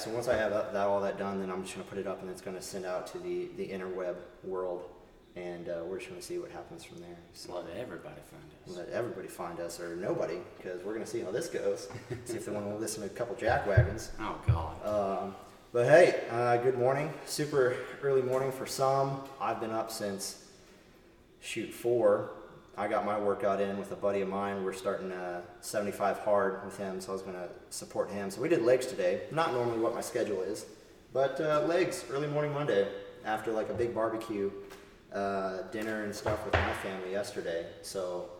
So once I have that, that all that done, then I'm just going to put it up and it's going to send out to the, the interweb world. And uh, we're just going to see what happens from there. So Let everybody find us. let everybody find us or nobody because we're going to see how this goes. see if they want to listen to a couple jack wagons. Oh God. Um, but hey, uh, good morning. Super early morning for some. I've been up since shoot four. I got my workout in with a buddy of mine. We're starting uh, 75 hard with him, so I was going to support him. So we did legs today. Not normally what my schedule is, but uh, legs early morning Monday after like a big barbecue uh, dinner and stuff with my family yesterday. So,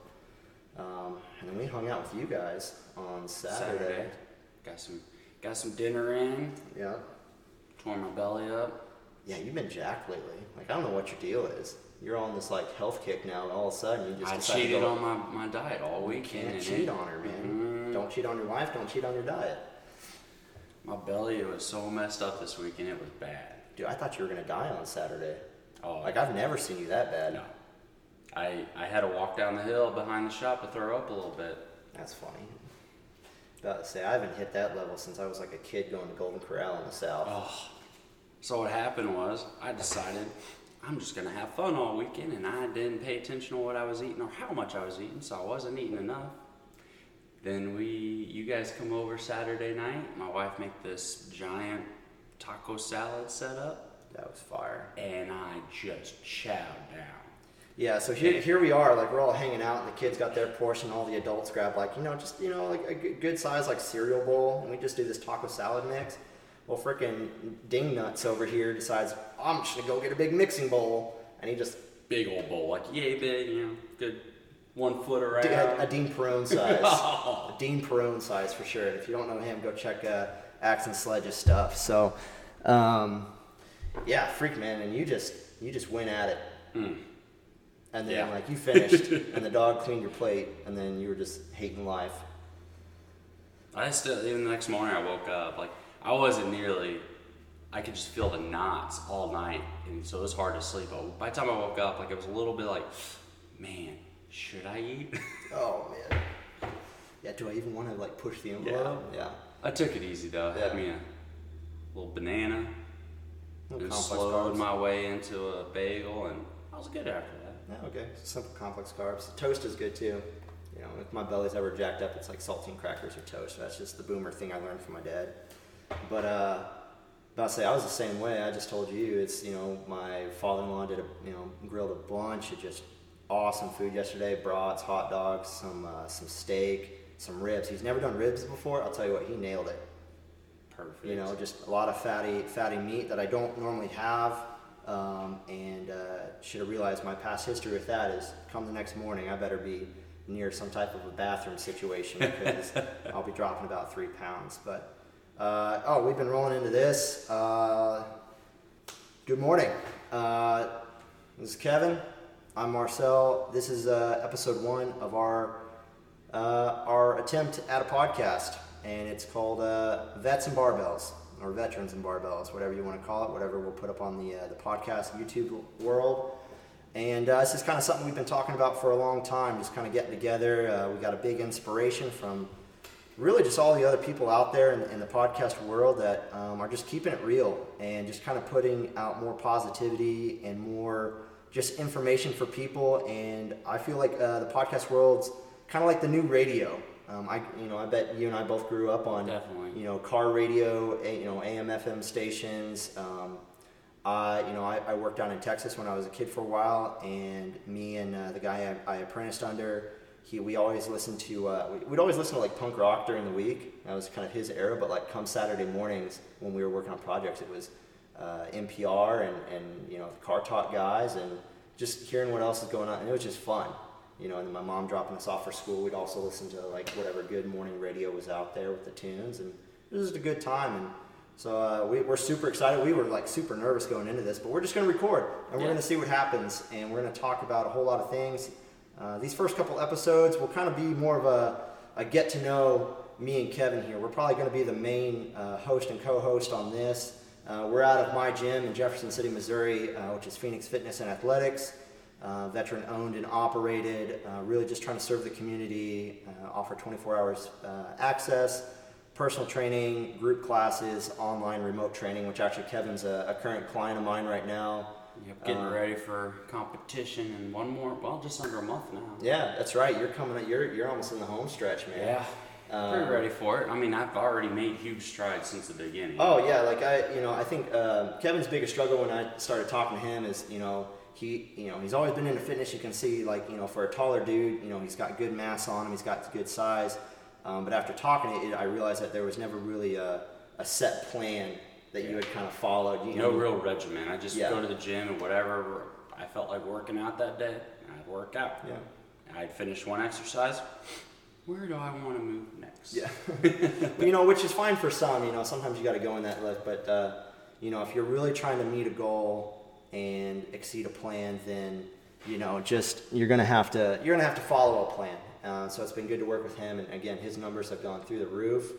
um, and then we hung out with you guys on Saturday. Saturday. Got some got some dinner in. Yeah. Tore my belly up. Yeah, you've been jacked lately. Like I don't know what your deal is. You're on this like health kick now, and all of a sudden you just I cheated go, on my, my diet all weekend. can't cheat it- on her, man. Mm. Don't cheat on your wife. Don't cheat on your diet. My belly was so messed up this weekend. It was bad. Dude, I thought you were gonna die on Saturday. Oh, Like I've never seen you that bad. no. I I had to walk down the hill behind the shop to throw up a little bit. That's funny. About to say I haven't hit that level since I was like a kid going to Golden Corral in the South. Oh. So what happened was I decided I'm just gonna have fun all weekend, and I didn't pay attention to what I was eating or how much I was eating, so I wasn't eating enough. Then we, you guys come over Saturday night. My wife make this giant taco salad setup, That was fire. and I just chowed down. Yeah, so here, here we are, like we're all hanging out, and the kids got their portion. All the adults grab like you know just you know like a good size like cereal bowl, and we just do this taco salad mix. Well, frickin' Ding Nuts over here decides I'm just gonna go get a big mixing bowl, and he just Big old bowl, like yay big, you know, good one foot around. a, a Dean Perone size, a Dean Perone size for sure. If you don't know him, go check uh, Axe and Sledge's stuff. So, um, yeah, freak man, and you just you just went at it. Mm. And then Yeah. like you finished, and the dog cleaned your plate, and then you were just hating life. I still, even the next morning, I woke up like I wasn't nearly. I could just feel the knots all night, and so it was hard to sleep. But by the time I woke up, like it was a little bit like, man, should I eat? Oh man. Yeah. Do I even want to like push the envelope? Yeah. I took it easy though. Yeah. had me a little banana, No and slowed carbs. my way into a bagel, and I was good after that. Yeah, okay. Simple complex carbs. Toast is good too. You know, if my belly's ever jacked up, it's like saltine crackers or toast. That's just the boomer thing I learned from my dad. But uh, but I say I was the same way. I just told you it's you know my father-in-law did a you know grilled a bunch of just awesome food yesterday. Brats, hot dogs, some uh, some steak, some ribs. He's never done ribs before. I'll tell you what, he nailed it. Perfect. You know, just a lot of fatty, fatty meat that I don't normally have, um, and uh, should have realized my past history with that is come the next morning, I better be near some type of a bathroom situation because I'll be dropping about three pounds. But uh, oh, we've been rolling into this. Uh, good morning. Uh, this is Kevin. I'm Marcel. This is uh, episode one of our uh, our attempt at a podcast, and it's called uh, Vets and Barbells, or Veterans and Barbells, whatever you want to call it, whatever we'll put up on the the podcast YouTube world. And this is kind of something we've been talking about for a long time, just kind of getting together. We got a big inspiration from really just all the other people out there in, in the podcast world that um, are just keeping it real and just kind of putting out more positivity and more just information for people. And I feel like uh, the podcast world's kind of like the new radio. Um, I, you know, I bet you and I both grew up on, Definitely. you know, car radio, you know, AM, FM stations. Um, uh, you know, I, I worked down in Texas when I was a kid for a while, and me and uh, the guy I, I apprenticed under, he we always listened to uh, we, we'd always listen to like punk rock during the week. That was kind of his era. But like come Saturday mornings when we were working on projects, it was uh, NPR and and you know the car talk guys and just hearing what else is going on, and it was just fun. You know, and then my mom dropping us off for school, we'd also listen to like whatever good morning radio was out there with the tunes, and it was just a good time. And so uh, we, we're super excited. We were like super nervous going into this, but we're just going to record and we're Yeah. going to see what happens. And we're going to talk about a whole lot of things. Uh, these first couple episodes will kind of be more of a, a get to know me and Kevin here. We're probably going to be the main uh, host and co host on this. Uh, we're out of my gym in Jefferson City, Missouri, uh, which is Phoenix Fitness and Athletics. Uh, veteran owned and operated, really just trying to serve the community, offer 24 hours access, personal training, group classes, online remote training, which actually Kevin's a, a current client of mine right now. Yep, getting Uh, ready for competition and one more, well, just under a month now. Yeah, that's right. You're coming. You're you're almost in the home stretch, man. Yeah, Um, pretty ready for it. I mean, I've already made huge strides since the beginning. Oh yeah, like I, you know, I think uh, Kevin's biggest struggle when I started talking to him is, you know, he, you know, he's always been into fitness. You can see, like, you know, for a taller dude, you know, he's got good mass on him. He's got good size. Um, but after talking, it, I realized that there was never really a, a set plan that you had kind of followed. You no know, real regimen. I just Yeah. go to the gym and whatever I felt like working out that day, I'd work out. Yeah. I'd finish one exercise. Where do I want to move next? Yeah. you know, which is fine for some. You know, sometimes you got to go in that lift, but uh, you know, if you're really trying to meet a goal and exceed a plan, then you know, just you're gonna have to you're gonna have to follow a plan. Uh, so it's been good to work with him, and again, his numbers have gone through the roof.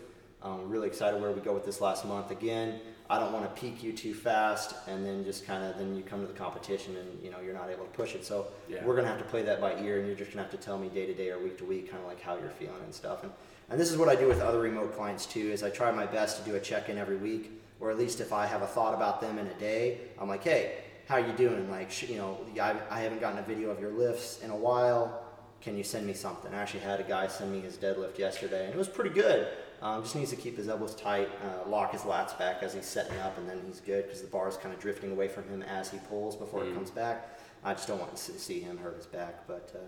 Um, really excited where we go with this last month. Again, I don't want to peak you too fast, and then just kind of then you come to the competition and you know you're not able to push it. So Yeah. we're gonna have to play that by ear, and you're just gonna have to tell me day to day or week to week, kind of like how you're feeling and stuff. And and this is what I do with other remote clients too. Is I try my best to do a check in every week, or at least if I have a thought about them in a day, I'm like, hey, how are you doing? Like, you know, I, I haven't gotten a video of your lifts in a while. Can you send me something? I actually had a guy send me his deadlift yesterday, and it was pretty good. Um, just needs to keep his elbows tight, uh, lock his lats back as he's setting up, and then he's good because the bar is kind of drifting away from him as he pulls before it Mm. comes back. I just don't want to see him hurt his back. But uh,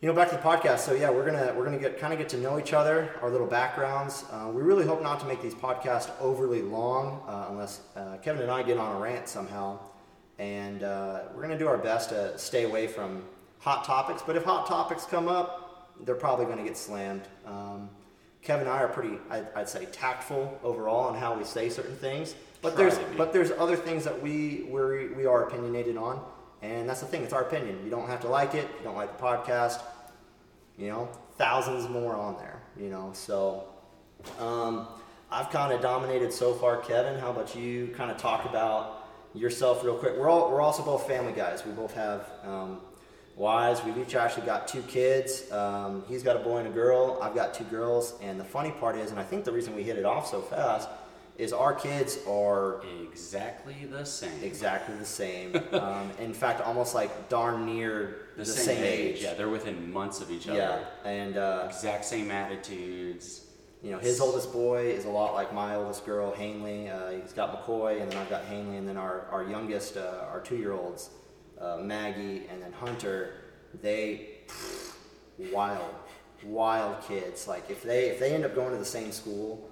you know, back to the podcast. So yeah, we're gonna we're gonna get kind of get to know each other, our little backgrounds. Uh, we really hope not to make these podcasts overly long, uh, unless uh, Kevin and I get on a rant somehow. And uh, we're gonna do our best to stay away from hot topics. But if hot topics come up, they're probably gonna get slammed. Um, Kevin and I are pretty, I'd, I'd say, tactful overall on how we say certain things. But Try there's but there's other things that we we're, we are opinionated on, and that's the thing. It's our opinion. You don't have to like it. You don't like the podcast. You know, thousands more on there. You know, so um, I've kind of dominated so far. Kevin, how about you? Kind of talk about yourself real quick. We're all we're also both family guys. We both have um, wives. We've each actually got two kids. Um, he's got a boy and a girl. I've got two girls. And the funny part is, and I think the reason we hit it off so fast is our kids are Exactly the same. exactly the same. um, in fact, almost like darn near The, the, same, age. Yeah, they're within months of each other. Yeah, and uh, Exact same attitudes. you know his oldest boy is a lot like my oldest girl, Hanley. Uh, he's got McCoy, and then I've got Hanley, and then our our youngest, uh, our two year olds, uh, Maggie, and then Hunter. They wild, wild kids. Like if they if they end up going to the same school.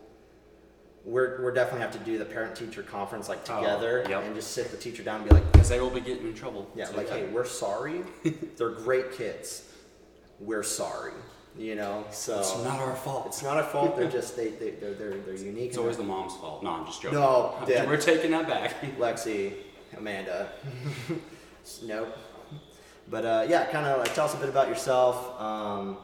We're, we're definitely have to do the parent teacher conference like Oh, together yep. and just sit the teacher down and be like, Because they will be getting in trouble. Yeah, So, like, hey, we're sorry. They're great kids. We're sorry. You know, so It's not our fault. it's not our fault. They're just they they they're they're, they're unique. It's always the mom's fault. No, I'm just joking. No. We're taking that back. Lexi, Amanda. nope. But uh, yeah, kind of like tell us a bit about yourself, um,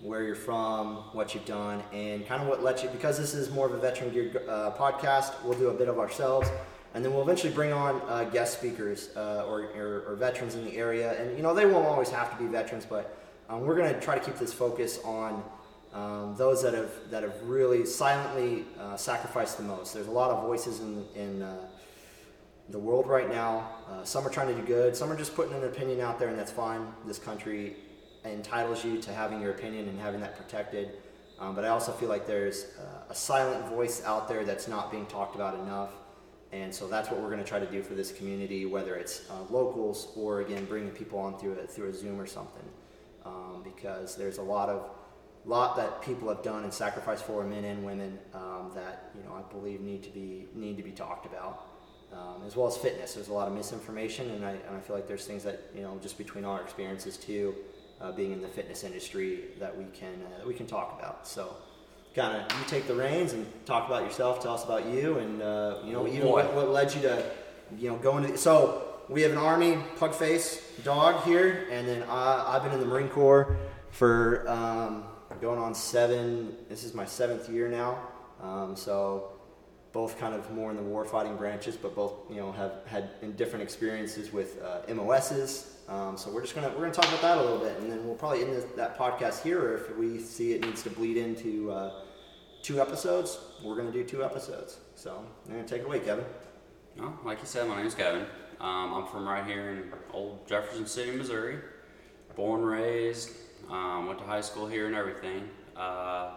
where you're from, what you've done, and kind of what let you. Because this is more of a veteran geared uh, podcast, we'll do a bit of ourselves, and then we'll eventually bring on uh, guest speakers uh, or, or, or veterans in the area. And you know, they won't always have to be veterans, but um, we're going to try to keep this focus on um, those that have that have really silently uh, sacrificed the most. There's a lot of voices in in uh, the world right now. Uh, some are trying to do good. Some are just putting an opinion out there, and that's fine. This country entitles you to having your opinion and having that protected. Um, but I also feel like there's uh, a silent voice out there that's not being talked about enough. And so that's what we're going to try to do for this community, whether it's uh, locals or again bringing people on through a, through a Zoom or something, um, because there's a lot of lot that people have done and sacrificed for men and women um, that you know I believe need to be need to be talked about, um, as well as fitness. There's a lot of misinformation, and I and I feel like there's things that you know just between our experiences too, uh, being in the fitness industry that we can uh, that we can talk about. So. Kind of, you take the reins and talk about yourself. Tell us about you, and uh, you know, even what, what led you to, you know, go into. So we have an army pug face dog here, and then I, I've been in the Marine Corps for um, going on seven. This is my seventh year now. Um, so both kind of more in the war fighting branches, but both you know have had different experiences with uh, MOSs. Um, so we're just gonna we're gonna talk about that a little bit, and then we'll probably end this, that podcast here, if we see it needs to bleed into uh, two episodes, we're gonna do two episodes. So, I'm gonna take it away, Kevin. No, like you said, my name's Kevin. Um, I'm from right here in old Jefferson City, Missouri. Born, raised, um, went to high school here and everything. Uh,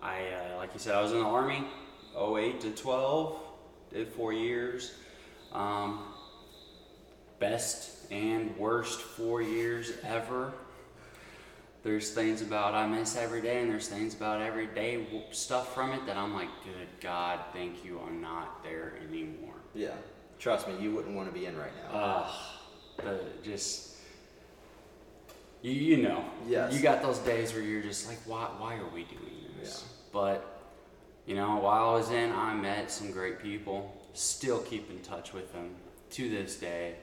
I, uh, like you said, I was in the Army, 08 to 12, did four years. Um, best and worst four years ever. There's things about I miss every day, and there's things about every day stuff from it that I'm like, good God, thank you, I'm not there anymore. Yeah. Trust me, you wouldn't want to be in right now. Ugh, the just you you know. Yes. You got those days where you're just like, why why are we doing this? But you know, while I was in, I met some great people. Still keep in touch with them to this day.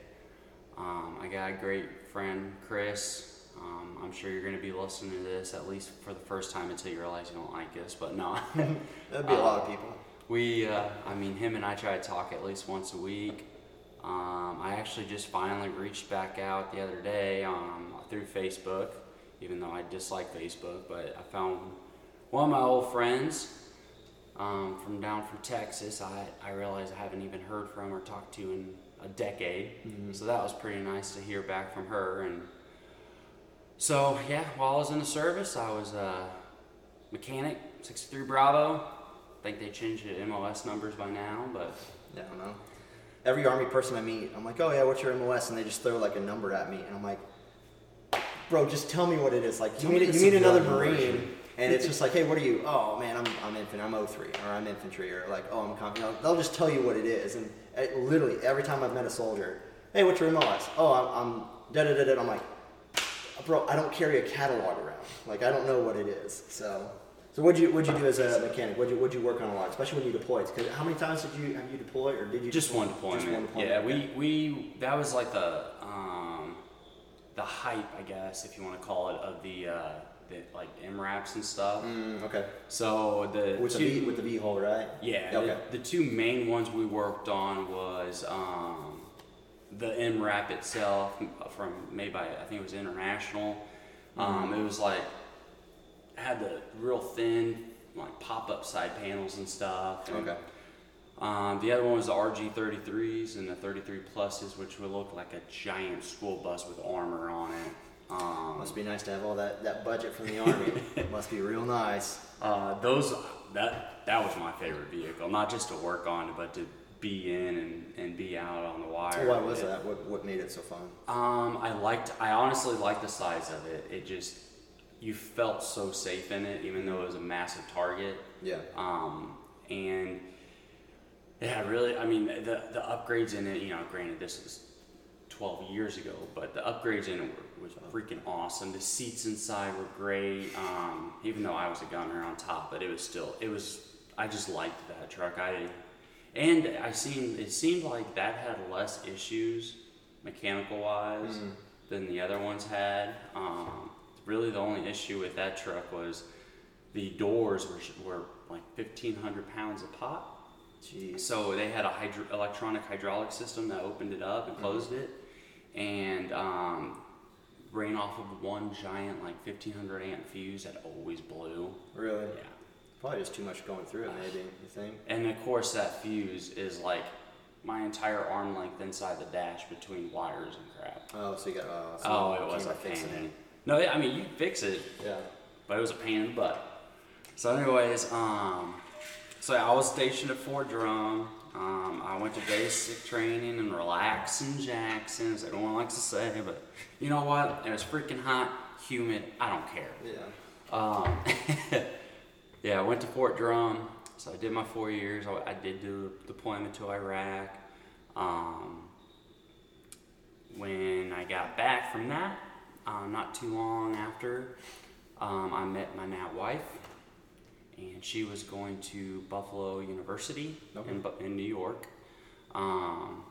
Um, I got a great friend, Chris. Um, I'm sure you're going to be listening to this at least for the first time until you realize you don't like us. But no, That'd be a lot of people. we, uh, I mean, him and I try to talk at least once a week. Um, I actually just finally reached back out the other day um, through Facebook, even though I dislike Facebook, but I found one of my old friends um, from down from Texas. I, I realized I haven't even heard from or talked to in a decade. So that was pretty nice to hear back from her. And so, yeah, while I was in the service, I was a mechanic, 63 Bravo. I think they changed the MOS numbers by now, but Yeah, I don't know. Every army person I meet, I'm like, oh yeah, what's your MOS? And they just throw like a number at me, and I'm like, bro, just tell me what it is. Like you Tell meet you meet another marine, version. And it's just like, hey, what are you? Oh man, I'm I'm infantry. I'm O3, or I'm infantry, or like, oh, I'm comp. You know, they'll just tell you what it is, and it, literally every time I've met a soldier, hey, what's your MOS? Oh, I'm, I'm da da da da. I'm like, bro, I don't carry a catalog around. Like I don't know what it is. So. So what'd you what'd you do as a mechanic? What'd you what'd you work on a lot, especially when you deployed? Because how many times did you have you deploy, or did you just one deployment. Just one deployment. Yeah, okay. we, we that was like the um, the hype, I guess, if you want to call it, of the, uh, the like MRAPs and stuff. Mm, okay. So the With the two, V with the V hull, right? Yeah, Okay. the, the two main ones we worked on was um, the MRAP itself from made by I think it was International. Um, It was like had the real thin like pop up side panels and stuff. and, Okay. Um, the other one was the RG33s and the 33 pluses, which would look like a giant school bus with armor on it. Um, Must be nice to have all that, that budget from the army. Must be real nice. Uh, those that that was my favorite vehicle, not just to work on, but to be in and, and be out on the wire. Why was It- that? What what made it so fun? Um, I liked. I honestly liked the size of it. It just you felt so safe in it, even though it was a massive target. Yeah. Um, and yeah, really. I mean, the the upgrades in it. You know, granted, this is 12 years ago, but the upgrades in it were, was freaking awesome. The seats inside were great. Um, even though I was a gunner on top, but it was still. It was. I just liked that truck. I and I seen it seemed like that had less issues mechanical wise than the other ones had. Um, really, the only issue with that truck was the doors were, were like 1,500 pounds a pop. Jeez. So they had a hydro- electronic hydraulic system that opened it up and closed it, and um, ran off of one giant like 1500 amp fuse that always blew. Really? Yeah, Probably just too much going through it. Maybe you think? and of course that fuse is like my entire arm length inside the dash between wires and crap. Oh, so you got. Uh, so Oh, it was a pain. it. No, I mean you fix it, Yeah. but it was a pain in the butt. So, anyways, um, so I was stationed at Fort Drum. Um, I went to basic training and relaxing Jackson, as everyone likes to say, but you know what? It was freaking hot, humid. I don't care. Yeah. Um, yeah, I went to Fort Drum. So I did my four years. I, I did do a deployment to Iraq. Um, when I got back from that, um, not too long after, um, I met my now wife, and she was going to Buffalo University Okay. in, in New York. Um,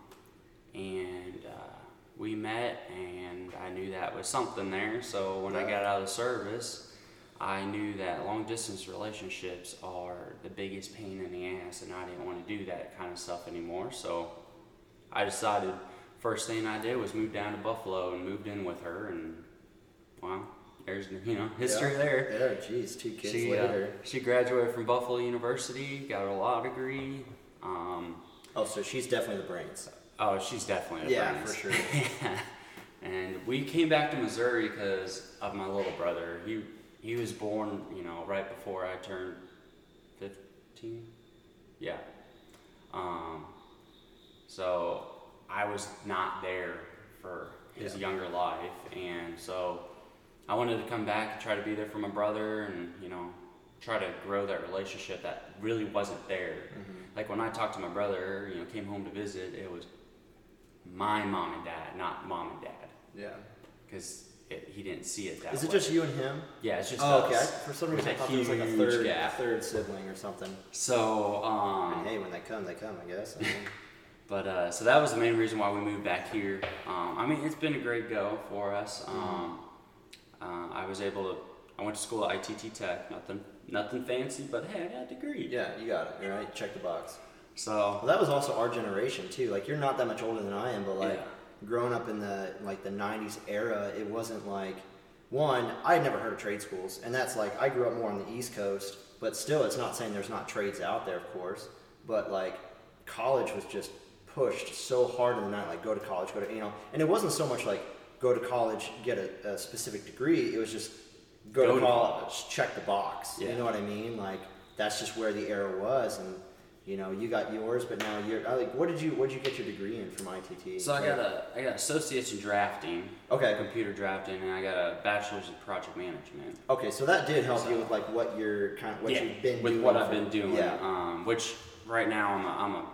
and uh, we met, and I knew that was something there. So when I got out of the service, I knew that long distance relationships are the biggest pain in the ass, and I didn't want to do that kind of stuff anymore. So I decided first thing I did was move down to Buffalo and moved in with her, and well, there's you know history Yeah. there. Yeah, geez, two kids She uh, she graduated from Buffalo University, got her law degree. Um, Oh, so she's definitely the brains. oh, she's definitely a Yeah, brains. for sure. yeah. and we came back to Missouri because of my little brother. He he was born, you know, right before I turned fifteen. Yeah. Um, so I was not there for his Yeah. younger life, and so I wanted to come back and try to be there for my brother, and you know, try to grow that relationship that really wasn't there. Like when I talked to my brother, you know, came home to visit, it was my mom and dad, not mom and dad, Yeah. because he didn't see it that Is way. it just you and him? Yeah, it's just Oh, okay. I, for some reason, I thought there was like a third, a third sibling or something. So, um, mean, hey, when they come, they come. I guess. I mean, But uh, so that was the main reason why we moved back here. Um, I mean, it's been a great go for us. Um, uh, I was able to. I went to school at ITT Tech. Nothing, nothing fancy, but hey, I got a degree. yeah, you got it. All right, check the box. So Well, that was also our generation too. Like, you're not that much older than I am, but like, Yeah. growing up in the like the '90s era, it wasn't like one. I had never heard of trade schools, and that's like I grew up more on the East Coast, but still, it's not saying there's not trades out there, of course. But like, college was just pushed so hard in the night. Like, go to college, go to you know, and it wasn't so much like go to college, get a, a specific degree. It was just go, Go to to college, college. check the box. Yeah. You know what I mean? Like, that's just where the era was, and you know, you got yours, but now you're I like. What did you What did you get your degree in from ITT? So I got a I got associates in drafting, Okay. computer drafting, and I got a bachelor's in project management. Okay, so that did help So- you with like what you're kind of what yeah, you've been with doing what I've for- been doing. Yeah. Um, which right now I'm a, I'm a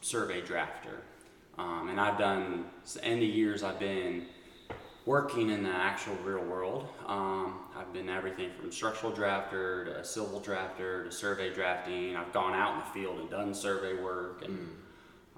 survey drafter, um, and I've done in the years I've been working in the actual real world. Um, I've been everything from structural drafter to civil drafter to survey drafting. I've gone out in the field and done survey work and.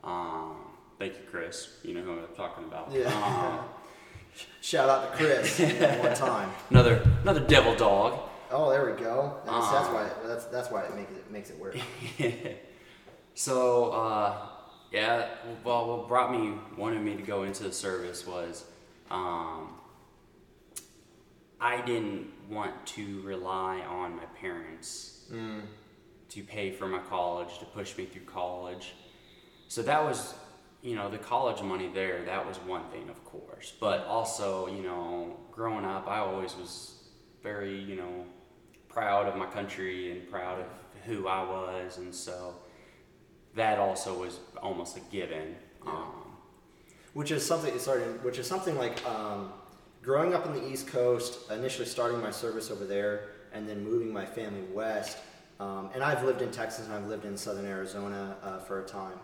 Um, thank you, Chris. You know who I'm talking about. Yeah. Um, Shout out to Chris one time. another another devil dog. Oh, there we go. That's, that's Um, why that's that's why it makes it makes it work. so uh, yeah, well, what brought me wanted me to go into the service was um, I didn't want to rely on my parents Mm. to pay for my college to push me through college. So that was, you know, the college money there. That was one thing, of course, but also, you know, growing up, I always was very, you know, proud of my country and proud of who I was, and so that also was almost a given. Um, which is something sorry which is something like um, growing up on the east coast initially starting my service over there and then moving my family west um, and i've lived in texas and i've lived in southern arizona uh, for a time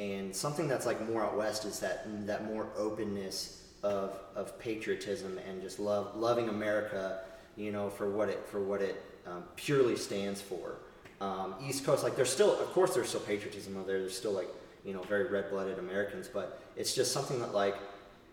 and something that's like more out west is that that more openness of, of patriotism and just love loving america you know for what it for what it um, purely stands for um, East Coast, like there's still, of course, there's still patriotism out there. There's still like, you know, very red-blooded Americans, but it's just something that like,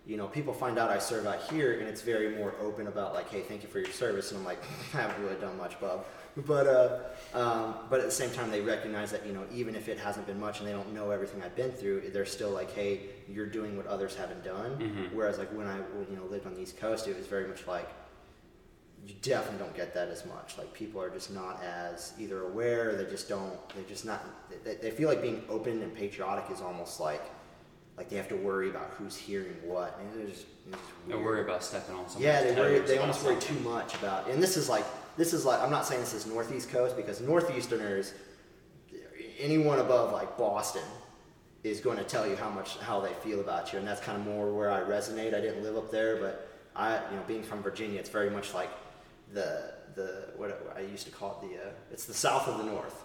you know, people find out I serve out here, and it's very more open about like, hey, thank you for your service, and I'm like, I haven't really done much, Bob, but uh, um, but at the same time, they recognize that you know, even if it hasn't been much, and they don't know everything I've been through, they're still like, hey, you're doing what others haven't done. Mhm. Whereas like when I you know lived on the East Coast, it was very much like you definitely don't get that as much. Like people are just not as either aware, they just don't. They're just not. They, they feel like being open and patriotic is almost like like they have to worry about who's hearing what. And it's just, it's just I weird. worry about stepping on something. Yeah, they worry. They almost worry too much about. And this is like this is like I'm not saying this is Northeast Coast because Northeasterners, anyone above like Boston, is going to tell you how much how they feel about you, and that's kind of more where I resonate. I didn't live up there, but I, you know, being from Virginia, it's very much like the the what I used to call it the uh, it's the South of the North.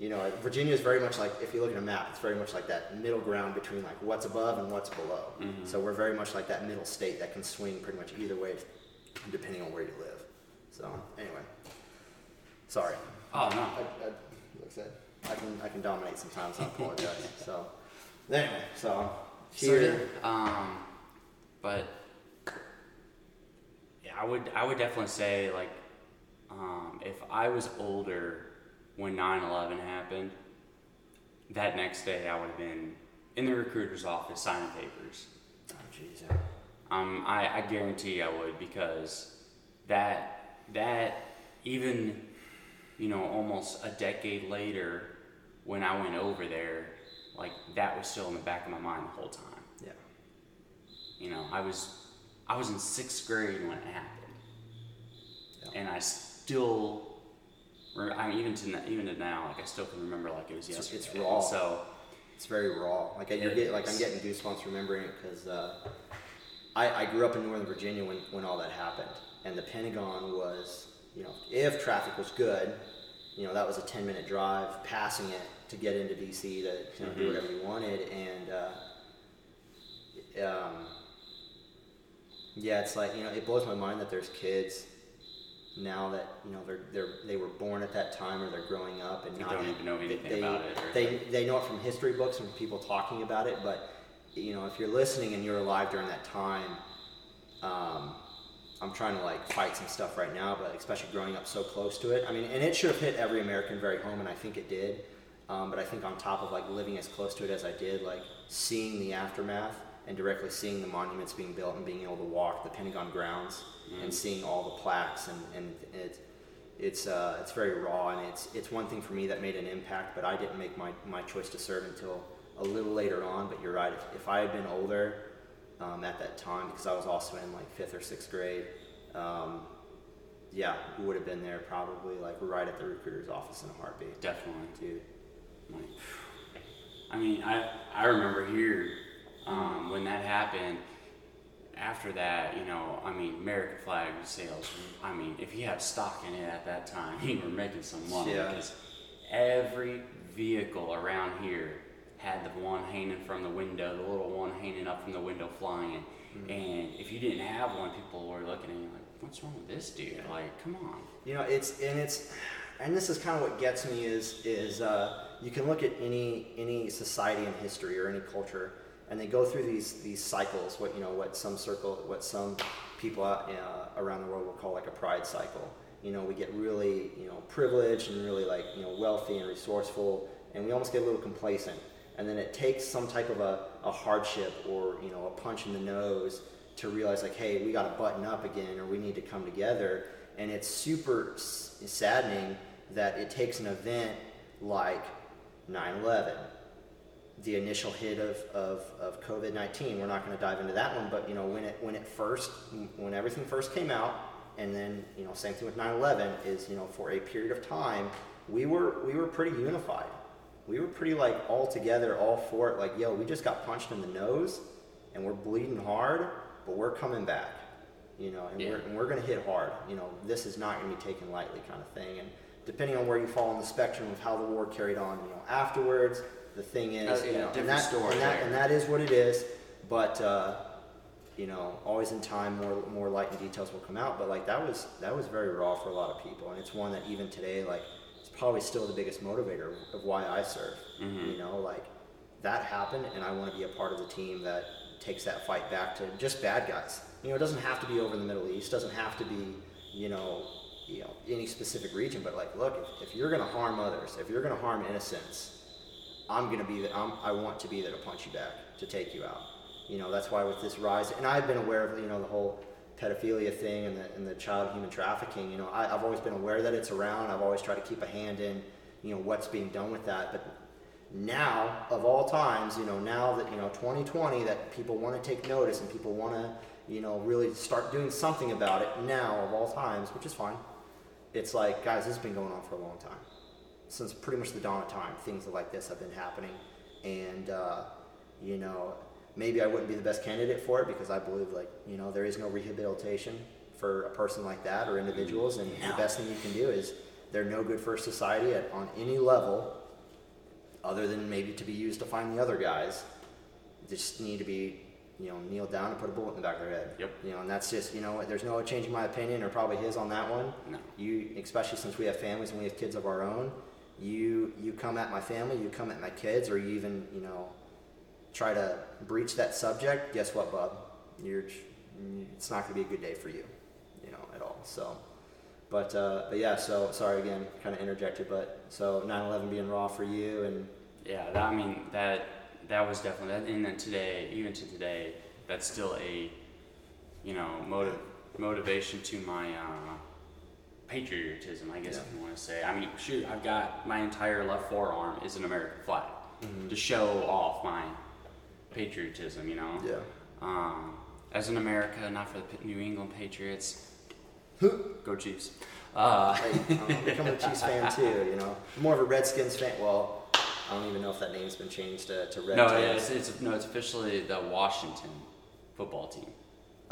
You know, Virginia is very much like if you look at a map, it's very much like that middle ground between like what's above and what's below. Mhm. So we're very much like that middle state that can swing pretty much either way, depending on where you live. So anyway, sorry. Oh no. I, I, like I said, I can I can dominate sometimes. I apologize. so anyway, so So, here. yeah, um, but yeah, I would I would definitely say like um, if I was older when 9/11 happened, that next day I would have been in the recruiter's office signing papers. Oh jeez. Um, I, I guarantee I would because that that even you know almost a decade later when I went over there, like that was still in the back of my mind the whole time. Yeah. You know, I was I was in sixth grade when it happened, Yeah. and I still. I mean, even to even to now, like I still can remember like it was yesterday. it's raw. So It's very raw. Like I, you're It get, like I'm getting goosebumps remembering it because uh, I, I grew up in Northern Virginia when, when all that happened, and the Pentagon was, you know, if traffic was good, you know, that was a 10 minute drive, passing it to get into DC to you know, do Mhm. whatever you wanted, and uh, um, yeah, it's like you know, it blows my mind that there's kids now that you know they're, they're they were born at that time or they're growing up and They not don't even know anything they, about it, They they know it from history books and from people talking about it, but you know if you're listening and you're alive during that time, um, I'm trying to like fight some stuff right now, but especially growing up so close to it. I mean, and it should have hit every American very home, and I think it did. Um, but I think on top of like living as close to it as I did, like seeing the aftermath and directly seeing the monuments being built and being able to walk the Pentagon grounds and seeing all the plaques and, and it, it's uh, it's very raw and it's it's one thing for me that made an impact, but I didn't make my, my choice to serve until a little later on. But you're right, if, if I had been older um, at that time, because I was also in like fifth or sixth grade, um, yeah, we would have been there probably like right at the recruiter's office in a heartbeat, definitely. dude. Like, I mean, I I remember here um, when that happened. After that, you know, I mean, American flag sales. I mean, if you had stock in it at that time, you were making some money Yeah. because every vehicle around here had the one hanging from the window, the little one hanging up from the window flying. And if you didn't have one, people were looking at you like, "What's wrong with this dude? Like, come on." You know, it's and it's and this is kind of what gets me is is uh, you can look at any any society in history or any culture, and they go through these these cycles. What you know, what some circle, what some people out, uh, around the world will call like a pride cycle. You know, we get really you know privileged and really like you know wealthy and resourceful, and we almost get a little complacent. And then it takes some type of a, a hardship or you know a punch in the nose to realize like, hey, we got to button up again, or we need to come together. And it's super saddening that it takes an event like 9/11, the initial hit of, of, of COVID-19. We're not going to dive into that one, but you know when it when it first when everything first came out, and then you know same thing with 9/11 is you know for a period of time we were we were pretty unified. We were pretty like all together, all for it. Like yo, we just got punched in the nose, and we're bleeding hard, but we're coming back. You know, and Yeah. we're and we're going to hit hard. You know, this is not going to be taken lightly, kind of thing. And depending on where you fall on the spectrum of how the war carried on, you know, afterwards, the thing is, Oh, you yeah, know, different and that, story and that, there. and that is what it is. But uh, you know, always in time, more more light and details will come out. But like that was that was very raw for a lot of people, and it's one that even today, like, it's probably still the biggest motivator of why I serve. Mhm. You know, like that happened, and I want to be a part of the team that takes that fight back to just bad guys. You know, it doesn't have to be over in the Middle East. Doesn't have to be, you know, you know, any specific region. But like, look, if, if you're going to harm others, if you're going to harm innocents, I'm to be. I'm, I want to be there to punch you back, to take you out. You know, that's why with this rise, and I've been aware of you know the whole pedophilia thing and the, and the child human trafficking. You know, I, I've always been aware that it's around. I've always tried to keep a hand in, you know, what's being done with that. But now, of all times, you know, now that you know 2020, that people want to take notice and people want to, you know, really start doing something about it. Now, of all times, which is fine. It's like, guys, this has been going on for a long time since pretty much the dawn of time, things like this have been happening. And, uh, you know, maybe I wouldn't be the best candidate for it because I believe, like, you know, there is no rehabilitation for a person like that or individuals. And the best thing you can do is they're no good for society at, on any level other than maybe to be used to find the other guys. They just need to be, you know, kneel down and put a bullet in the back of their head. Yep. You know, and that's just, you know, there's no changing my opinion or probably his on that one No. you especially since we have families and we have kids of our own you you come at my family you come at my kids or you even you know try to breach that subject guess what bub? You're it's not going to be a good day for you you know at all so. But uh, but yeah so sorry again kind of interjected but so 9-11 being raw for you and Yeah, that, I mean that that was definitely that, and then today, even to today, that's still a you know motive motivation to my uh, patriotism, I guess Yeah. if you want to say. I mean, shoot, I've got my entire left forearm is an American flag Mm-hmm. to show off my patriotism. You know. Yeah. Um, as an America, not for the New England Patriots. Go Chiefs. Uh, Hey, I'm a Chiefs fan too. You know, more of a Redskins fan. Well, I don't even know if that name's been changed to, to Red no, Tails. yeah, it's, it's no, it's officially the Washington football team.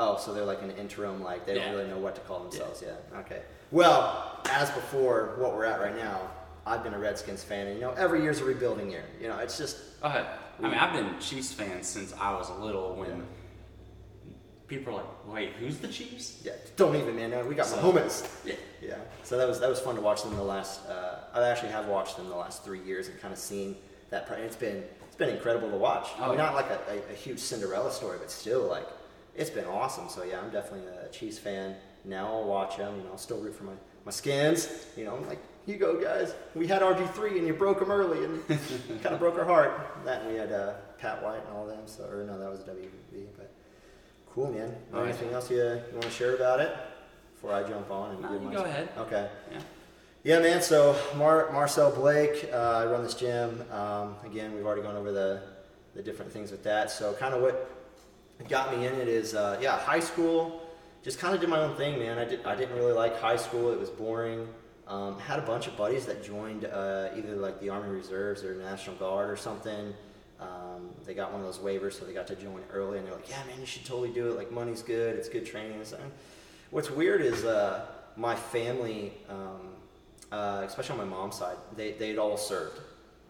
Oh, so they're like an interim, like they Yeah. don't really know what to call themselves. Yeah. Okay. Well, as before, what we're at right now, I've been a Redskins fan, and you know, every year's a rebuilding year. You know, it's just Uh, I mean, I've been Chiefs fan since I was little. When Yeah. people are like, "Wait, who's the Chiefs?" yeah. Don't even, man. no, We got So- Mahomes. Yeah. Yeah. So that was that was fun to watch them the last. Uh, I actually have watched them the last three years and kind of seen that. It's been it's been incredible to watch. I Oh, mean, yeah. not like a, a, a huge Cinderella story, but still like it's been awesome. So yeah, I'm definitely a Chiefs fan. Now I'll watch them. You know, I'll still root for my my skins. You know, I'm like. You go, guys. We had RG3 and you broke them early and kind of broke our heart. That and we had uh, Pat White and all them. So, or no, that was WB. But cool, man. Yeah. Anything else you, you want to share about it before I jump on and No, give you my go ahead. Okay. Yeah. Yeah, man. So Mar- Marcel Blake, uh, I run this gym. Um, again, we've already gone over the the different things with that. So kind of what got me in it is, uh, yeah, high school. Just kind of did my own thing, man. I did. I didn't really like high school. It was boring. Um, had a bunch of buddies that joined uh, either like the Army Reserves or National Guard or something. Um, they got one of those waivers, so they got to join early, and they're like, "Yeah, man, you should totally do it. Like, money's good. It's good training." And. What's weird is uh, my family, um, uh, especially on my mom's side, they they'd all served.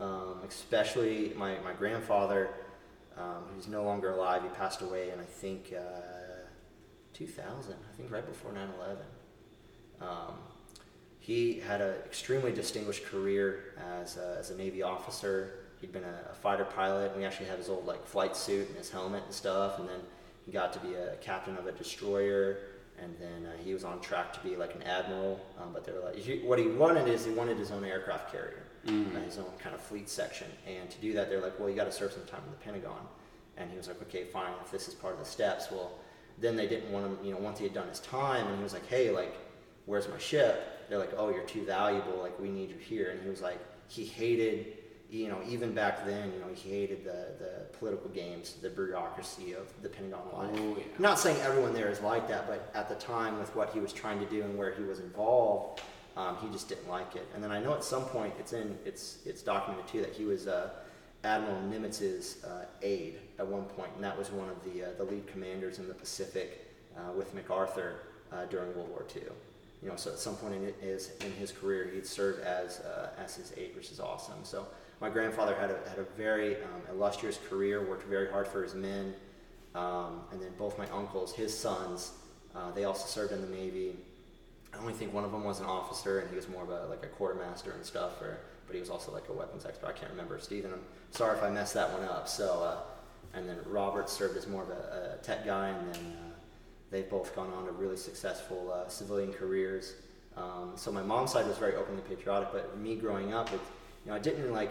Um, especially my my grandfather, um, who's no longer alive. He passed away in I think uh, 2000. I think right before 9/11. Um, he had an extremely distinguished career as a, as a Navy officer. He'd been a, a fighter pilot, we actually have his old like flight suit and his helmet and stuff. And then he got to be a captain of a destroyer, and then uh, he was on track to be like an admiral. Um, but they were like, he, what he wanted is he wanted his own aircraft carrier, Mhm. uh, his own kind of fleet section. And to do that, they're like, well, you got to serve some time in the Pentagon. And he was like, okay, fine. If this is part of the steps, well, then they didn't want him. You know, once he had done his time, and he was like, hey, like where's my ship? They're like, oh, you're too valuable. Like, we need you here. And he was like, he hated, you know, even back then, you know, he hated the, the political games, the bureaucracy of the Pentagon life. Oh, yeah. I'm not saying everyone there is like that, but at the time, with what he was trying to do and where he was involved, um, he just didn't like it. And then I know at some point, it's in, it's, it's documented too that he was uh, Admiral Nimitz's uh, aide at one point, and that was one of the uh, the lead commanders in the Pacific uh, with MacArthur uh, during World War II. You know, so at some point in his in his career, he'd served as uh, as his aide, which is awesome. So my grandfather had a had a very um, illustrious career, worked very hard for his men, um, and then both my uncles, his sons, they also served in the Navy. I only think one of them was an officer, and he was more of a like a quartermaster and stuff, or but he was also like a weapons expert. I can't remember. Stephen, I'm sorry if I messed that one up. So, uh, and then Robert served as more of a, a tech guy, and then uh, they've both gone on to really successful uh, civilian careers. Um, so my mom's side was very openly patriotic, but me growing up, it, you know, I didn't like.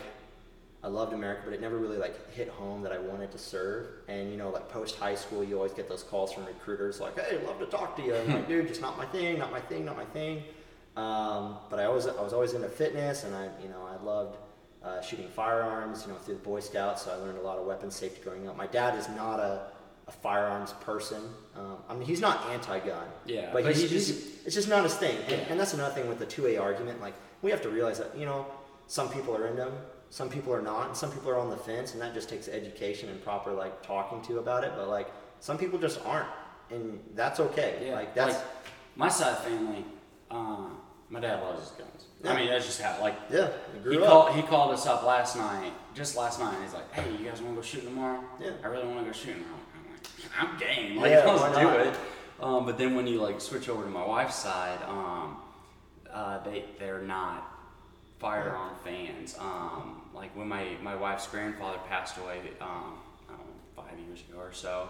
I loved America, but it never really like hit home that I wanted to serve. And you know, like post high school, you always get those calls from recruiters like, "Hey, love to talk to you." I'm like, "Dude, just not my thing, not my thing, not my thing." Um, but I always, I was always into fitness, and I, you know, I loved uh, shooting firearms. You know, through the Boy Scouts, so I learned a lot of weapons safety growing up. My dad is not a, a firearms person. Um, I mean, he's not anti-gun. Yeah, but, but he's, he he's, just- it's just not his thing. And, Yeah. and that's another thing with the two-way argument. Like, we have to realize that, you know, some people are into them, some people are not, and some people are on the fence, and that just takes education and proper like talking to about it. But like, some people just aren't, and that's okay. Yeah, Like that's my side of family. Uh, my dad loves his guns. Yeah. I mean, that's just how. Like yeah. He called, he called us up last night, just last night. And he's like, "Hey, you guys want to go shooting tomorrow? Yeah. I really want to go shooting." I'm like, "I'm game. Like, Yeah, let's do it." Um, but then when you like switch over to my wife's side, um, uh, they they're not firearm fans. Um, like when my my wife's grandfather passed away, um, I don't know, five years ago or so.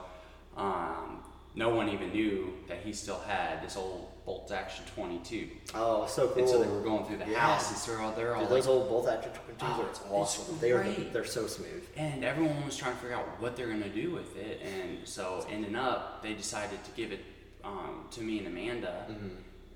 Um, no one even knew that he still had this old bolt action 22. Oh, so cool. And so they were going through the Yeah. house, and so they're all, they're all Dude, like, those old bolt action 22s Oh, are it's awesome. They are they're so smooth. and everyone was trying to figure out what they're gonna do with it, and so ending up, they decided to give it um, to me and Amanda,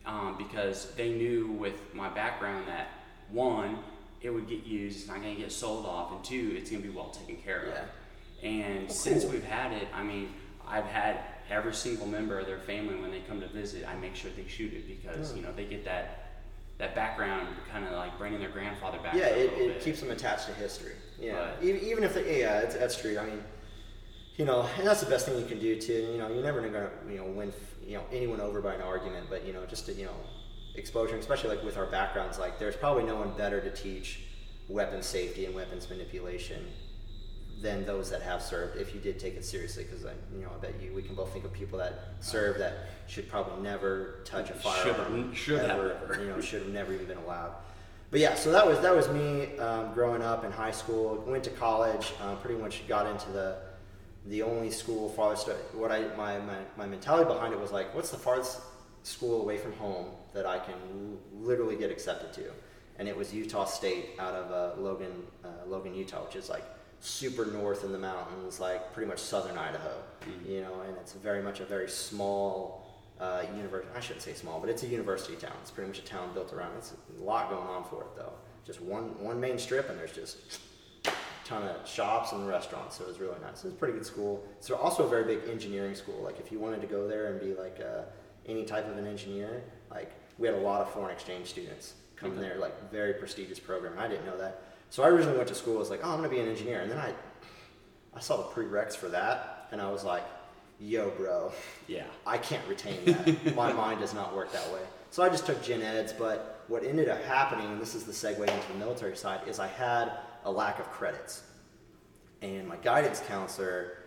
um, because they knew with my background that one, it would get used, it's not going to get sold off, and two, it's going to be well taken care of. Yeah. And Well, since cool. we've had it, I mean, I've had every single member of their family when they come to visit, I make sure they shoot it because you know they get that that background, kind of like bringing their grandfather back. Yeah, it, it bit. keeps them attached to history. Yeah, even, even if they, yeah, it's, that's true. I mean, you know, and that's the best thing you can do too. You know, you're never gonna you know win you know anyone over by an argument, but you know just to you know exposure, especially like with our backgrounds, like there's probably no one better to teach weapons safety and weapons manipulation than those that have served. If you did take it seriously, because I you know I bet you we can both think of people that serve that should probably never touch a Should- firearm. should have ever. You know, should have never even been allowed. But yeah, so that was that was me um, growing up in high school. Went to college. Uh, pretty much got into the the only school farthest. What I my, my my mentality behind it was like, what's the farthest school away from home that I can l- literally get accepted to? And it was Utah State out of uh, Logan, uh, Logan, Utah, which is like super north in the mountains, like pretty much southern Idaho. You know, and it's very much a very small uh, university. I shouldn't say small, but it's a university town. It's pretty much a town built around. It's a lot going on for it though. Just one one main strip, and there's just a ton of shops and restaurants. So it was really nice. It was a pretty good school. It's also a very big engineering school. Like if you wanted to go there and be like uh, any type of an engineer, like we had a lot of foreign exchange students come Okay. there. Like very prestigious program. I didn't know that. So I originally went to school. I was like, oh, I'm gonna be an engineer, and then I I saw the prereqs for that, and I was like, yo, bro. Yeah. I can't retain that. My mind does not work that way. So I just took gen eds, but what ended up happening, and this is the segue into the military side, is I had a lack of credits. And my guidance counselor,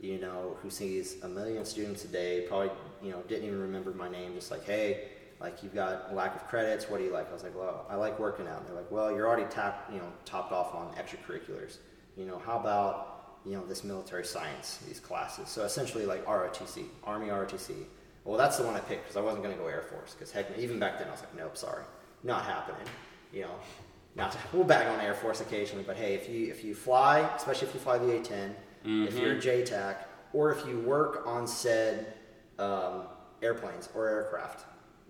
you know, who sees a million students a day, probably, you know, didn't even remember my name, just like, hey, like you've got a lack of credits, what do you like? I was like, well, I like working out. And they're like, well, you're already tapped, you know, topped off on extracurriculars. You know, how about, you know, this military science, these classes? So essentially like ROTC, Army ROTC. Well, that's the one I picked because I wasn't going to go Air Force. Because heck, even back then I was like, nope, sorry, not happening. You know, not to, we'll bag on Air Force occasionally, but hey, if you if you fly, especially if you fly the A-10, if you're mm-hmm. a JTAC, or if you work on said um, airplanes or aircraft,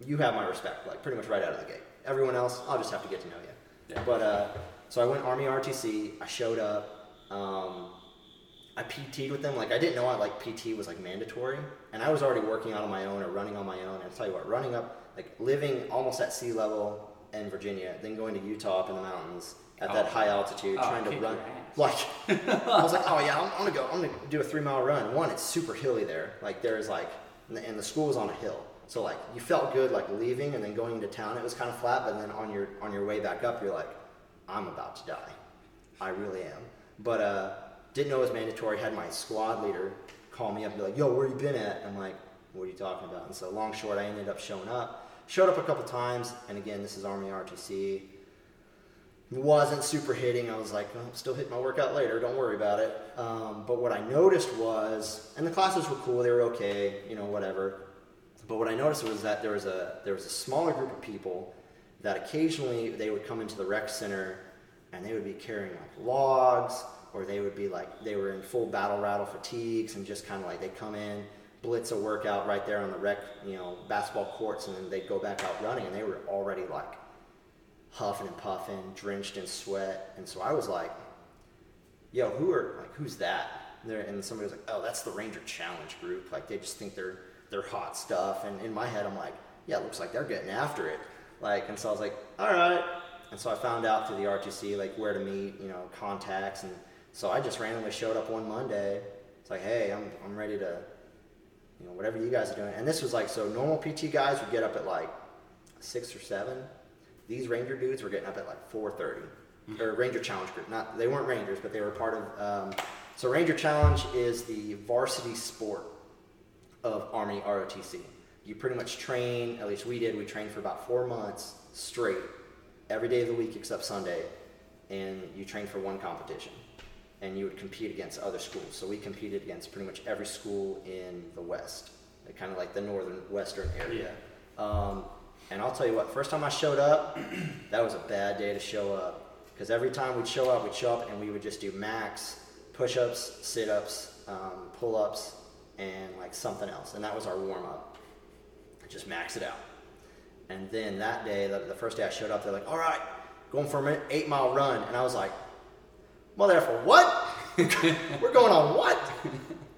you have my respect, like pretty much right out of the gate. Everyone else, I'll just have to get to know you. Yeah. But uh, so I went Army RTC. I showed up. Um, I PT'd with them. Like I didn't know I like PT was like mandatory, and I was already working out on my own or running on my own. And I tell you what, running up, like living almost at sea level in Virginia, then going to Utah up in the mountains at that Oh. high altitude, Oh, trying to run. Like I was like, oh yeah, I'm, I'm gonna go. I'm gonna do a three mile run. One, it's super hilly there. Like there's like, and the, and the school was on a hill. So like you felt good like leaving and then going into town. It was kind of flat, but then on your on your way back up, you're like, I'm about to die. I really am. But uh, didn't know it was mandatory. Had my squad leader call me up and be like, "Yo, where you been at?" I'm like, "What are you talking about?" And so, long short, I ended up showing up. Showed up a couple times, and again, this is Army RTC. Wasn't super hitting. I was like, oh, still hit my workout later. Don't worry about it. Um, but what I noticed was, and the classes were cool. They were okay. You know, whatever. But what I noticed was that there was a there was a smaller group of people that occasionally they would come into the rec center and they would be carrying like logs or they would be like they were in full battle rattle fatigues and just kind of like they come in blitz a workout right there on the rec you know basketball courts and then they'd go back out running and they were already like huffing and puffing drenched in sweat. And so i was like yo who are like who's that? And, somebody was like oh that's the ranger challenge group. Like they just think they're they're hot stuff. And in my head i'm like yeah it looks like they're getting after it. Like and so i was like all right. And so i found out through the rtc like where to meet you know contacts. And so i just randomly showed up one monday. It's like hey i'm, I'm ready to you know whatever you guys are doing. And this was like so normal pt guys would get up at like six or seven these ranger dudes were getting up at like 4.30 or ranger challenge group. Not they weren't rangers but they were part of um, so ranger challenge is the varsity sport of army rotc you pretty much train at least we did we trained for about four months straight every day of the week except sunday and you trained for one competition. And you would compete against other schools. So we competed against pretty much every school in the west kind of like the northern western area. Um, and I'll tell you what, first time I showed up, that was a bad day to show up. Because every time we'd show up, we'd show up and we would just do max push ups, sit ups, um, pull ups, and like something else. And that was our warm up. Just max it out. And then that day, the, the first day I showed up, they're like, "All right, going for an eight mile run," and I was like, "Motherfucker, what? We're going on what?"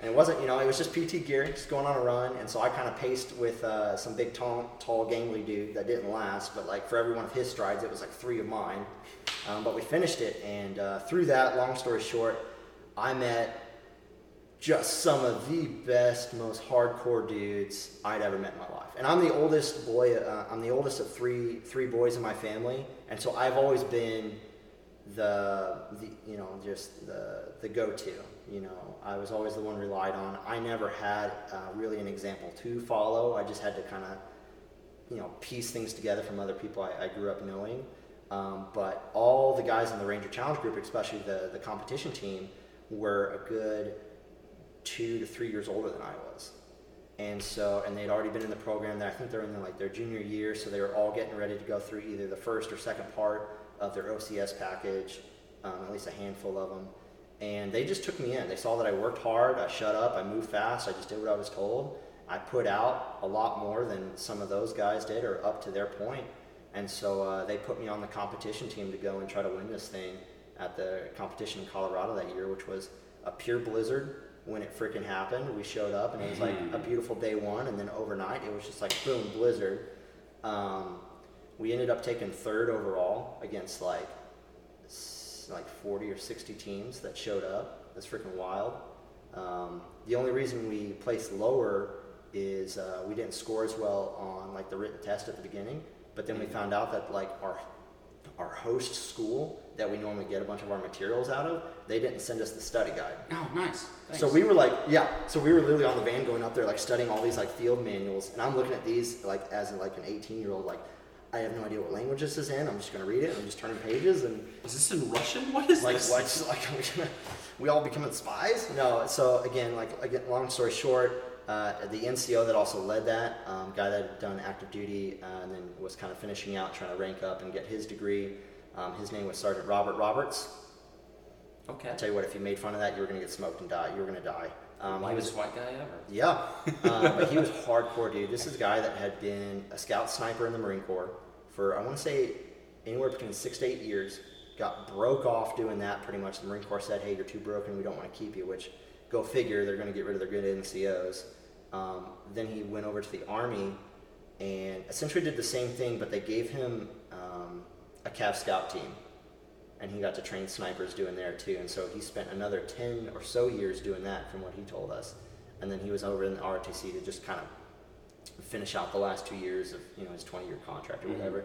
And it wasn't, you know, it was just PT gear, just going on a run. And so I kind of paced with uh, some big, tall, tall, gangly dude that didn't last. But like for every one of his strides, it was like three of mine. Um, but we finished it, and uh, through that, long story short, I met just some of the best, most hardcore dudes I'd ever met in my life. And I'm the oldest boy. Uh, I'm the oldest of three three boys in my family, and so I've always been the the you know just the the go-to. You know, I was always the one relied on. I never had uh, really an example to follow. I just had to kind of you know piece things together from other people I, I grew up knowing. Um, but all the guys in the Ranger Challenge group, especially the the competition team, were a good two to three years older than I was. And so, and they'd already been in the program. That I think they're in like their junior year, so they were all getting ready to go through either the first or second part of their OCS package, um, at least a handful of them. And they just took me in. They saw that I worked hard, I shut up, I moved fast, I just did what I was told. I put out a lot more than some of those guys did, or up to their point. And so uh, they put me on the competition team to go and try to win this thing at the competition in Colorado that year, which was a pure blizzard when it freaking happened. We showed up and it was like a beautiful day one, and then overnight it was just like boom, blizzard. Um, we ended up taking third overall against like like 40 or 60 teams that showed up. That's freaking wild. Um, the only reason we placed lower is uh, we didn't score as well on like the written test at the beginning, but then we found out that like our our host school that we normally get a bunch of our materials out of, they didn't send us the study guide. Oh, nice. Thanks. So we were like, yeah. So we were literally on the van going up there, like studying all these like field manuals, and I'm looking at these like as like an 18 year old, like I have no idea what language this is in. I'm just gonna read it. I'm just turning pages and is this in Russian? What is like this? what? Like are we, gonna, we all becoming spies? No. So again, like again, long story short. Uh, the NCO that also led that um, guy that had done active duty uh, and then was kind of finishing out, trying to rank up and get his degree. Um, his name was Sergeant Robert Roberts. Okay. I tell you what, if you made fun of that, you were going to get smoked and die. You were going to die. Um, he was white guy ever. Yeah, um, but he was hardcore, dude. This is a guy that had been a scout sniper in the Marine Corps for I want to say anywhere between six to eight years. Got broke off doing that pretty much. The Marine Corps said, "Hey, you're too broken. We don't want to keep you." Which, go figure, they're going to get rid of their good NCOs. Um, then he went over to the Army and essentially did the same thing, but they gave him um, a Cav Scout team and he got to train snipers doing there too. And so he spent another 10 or so years doing that from what he told us. And then he was over in the ROTC to just kind of finish out the last two years of you know his 20 year contract or mm-hmm. whatever.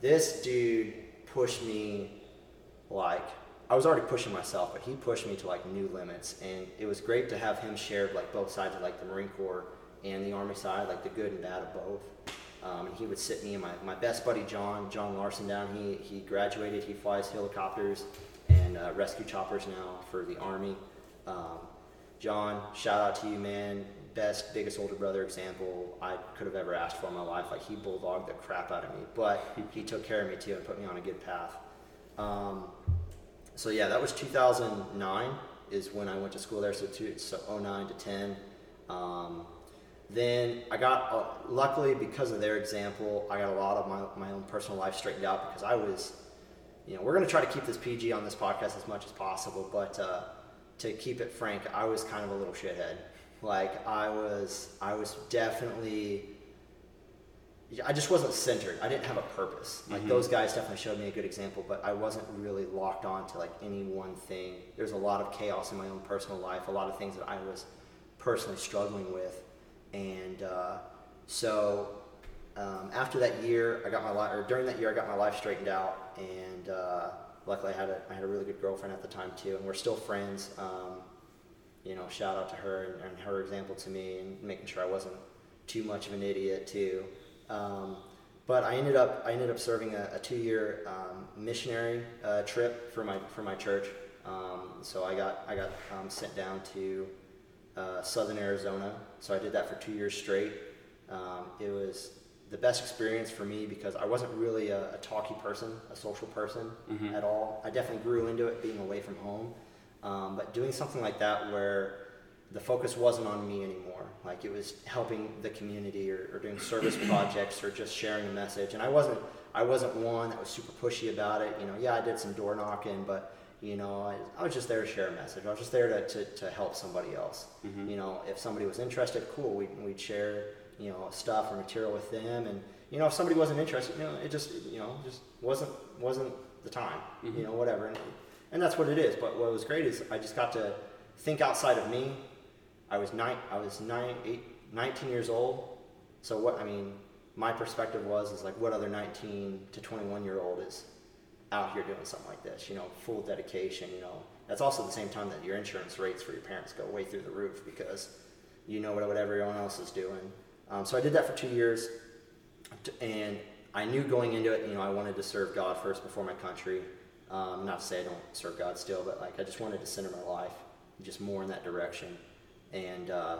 This dude pushed me like I was already pushing myself, but he pushed me to like new limits, and it was great to have him share like both sides of like the Marine Corps and the Army side, like the good and bad of both. Um, and he would sit me and my, my best buddy John, John Larson down. He, he graduated, he flies helicopters and uh, rescue choppers now for the Army. Um, John, shout out to you, man. Best, biggest older brother example I could have ever asked for in my life. Like, he bulldogged the crap out of me, but he took care of me too and put me on a good path. Um, so, yeah, that was 2009 is when I went to school there. So, two, so 09 to 10. Um, then I got, uh, luckily because of their example, I got a lot of my, my own personal life straightened out because I was, you know, we're going to try to keep this PG on this podcast as much as possible, but uh, to keep it frank, I was kind of a little shithead. Like I was, I was definitely, I just wasn't centered. I didn't have a purpose. Like Mhm. those guys definitely showed me a good example, but I wasn't really locked on to like any one thing. There's a lot of chaos in my own personal life, a lot of things that I was personally struggling with, and uh, so um, after that year, I got my life, or during that year, I got my life straightened out, and uh, luckily, I had a I had a really good girlfriend at the time too, and we're still friends. Um, you know, shout out to her and, and her example to me, and making sure I wasn't too much of an idiot too. Um, but I ended up I ended up serving a, a two year um, missionary uh, trip for my for my church. Um, so I got I got um, sent down to uh, Southern Arizona. So I did that for two years straight. Um, it was the best experience for me because I wasn't really a, a talky person, a social person Mhm. at all. I definitely grew into it being away from home. Um, but doing something like that where the focus wasn't on me anymore. Like it was helping the community or, or doing service projects or just sharing a message. And I wasn't I wasn't one that was super pushy about it. You know, yeah, I did some door knocking, but you know, I, I was just there to share a message. I was just there to, to, to help somebody else. Mhm. You know, if somebody was interested, cool, we'd, we'd share, you know, stuff or material with them. And, you know, if somebody wasn't interested, you know, it just, you know, just wasn't, wasn't the time, Mhm. you know, whatever. And, and that's what it is. But what was great is I just got to think outside of me. I was nine, I was nine, eight, 19 years old. So what, I mean, my perspective was, is like what other 19 to 21 year old is out here doing something like this, you know, full dedication, you know. That's also the same time that your insurance rates for your parents go way through the roof because you know what, what everyone else is doing. Um, so I did that for two years, and I knew going into it, you know, I wanted to serve God first before my country. Um, not to say I don't serve God still, but like I just wanted to center my life just more in that direction. And uh,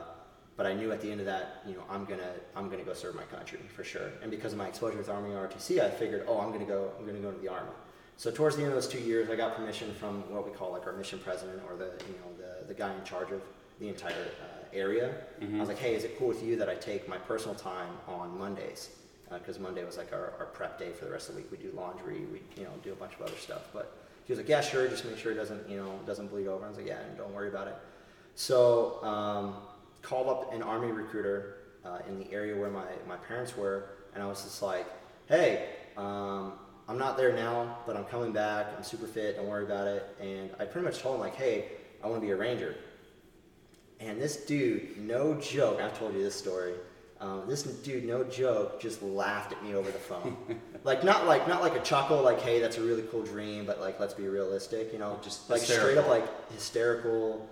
but I knew at the end of that, you know, I'm gonna I'm gonna go serve my country for sure. And because of my exposure with Army ROTC, I figured, oh, I'm gonna go I'm gonna go to the Army. So towards the end of those two years, I got permission from what we call like our mission president or the you know the, the guy in charge of the entire uh, area. I was like, hey, is it cool with you that I take my personal time on Mondays? Because Monday was like our, our prep day for the rest of the week. We do laundry, we you know do a bunch of other stuff. But he was like, yeah, sure, just make sure it doesn't you know doesn't bleed over. I was like, yeah, don't worry about it. So um, called up an army recruiter uh, in the area where my, my parents were, and I was just like, hey, um, I'm not there now, but I'm coming back. I'm super fit. Don't worry about it. And I pretty much told him like, hey, I want to be a ranger. And this dude, no joke, I've told you this story. Um, this dude, no joke, just laughed at me over the phone. like not like not like a chuckle, like hey, that's a really cool dream, but like let's be realistic, you know, Just like straight up like hysterical,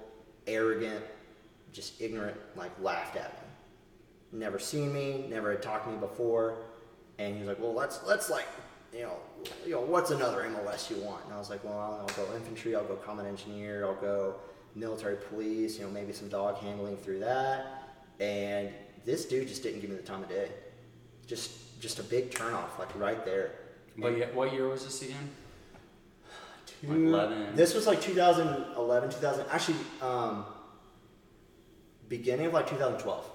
arrogant, just ignorant, like laughed at me. Never seen me, never had talked to me before, and he was like, well, let's let's like, you know, you know, what's another MOS you want? And I was like, well, I'll, I'll go infantry, I'll go combat engineer, I'll go military police, you know, maybe some dog handling through that. And this dude just didn't give me the time of day. Just just a big turnoff, like right there. What, ye- what year was this again? Two- Like 11. This was like 2011, 2000. Actually, um, beginning of like 2012.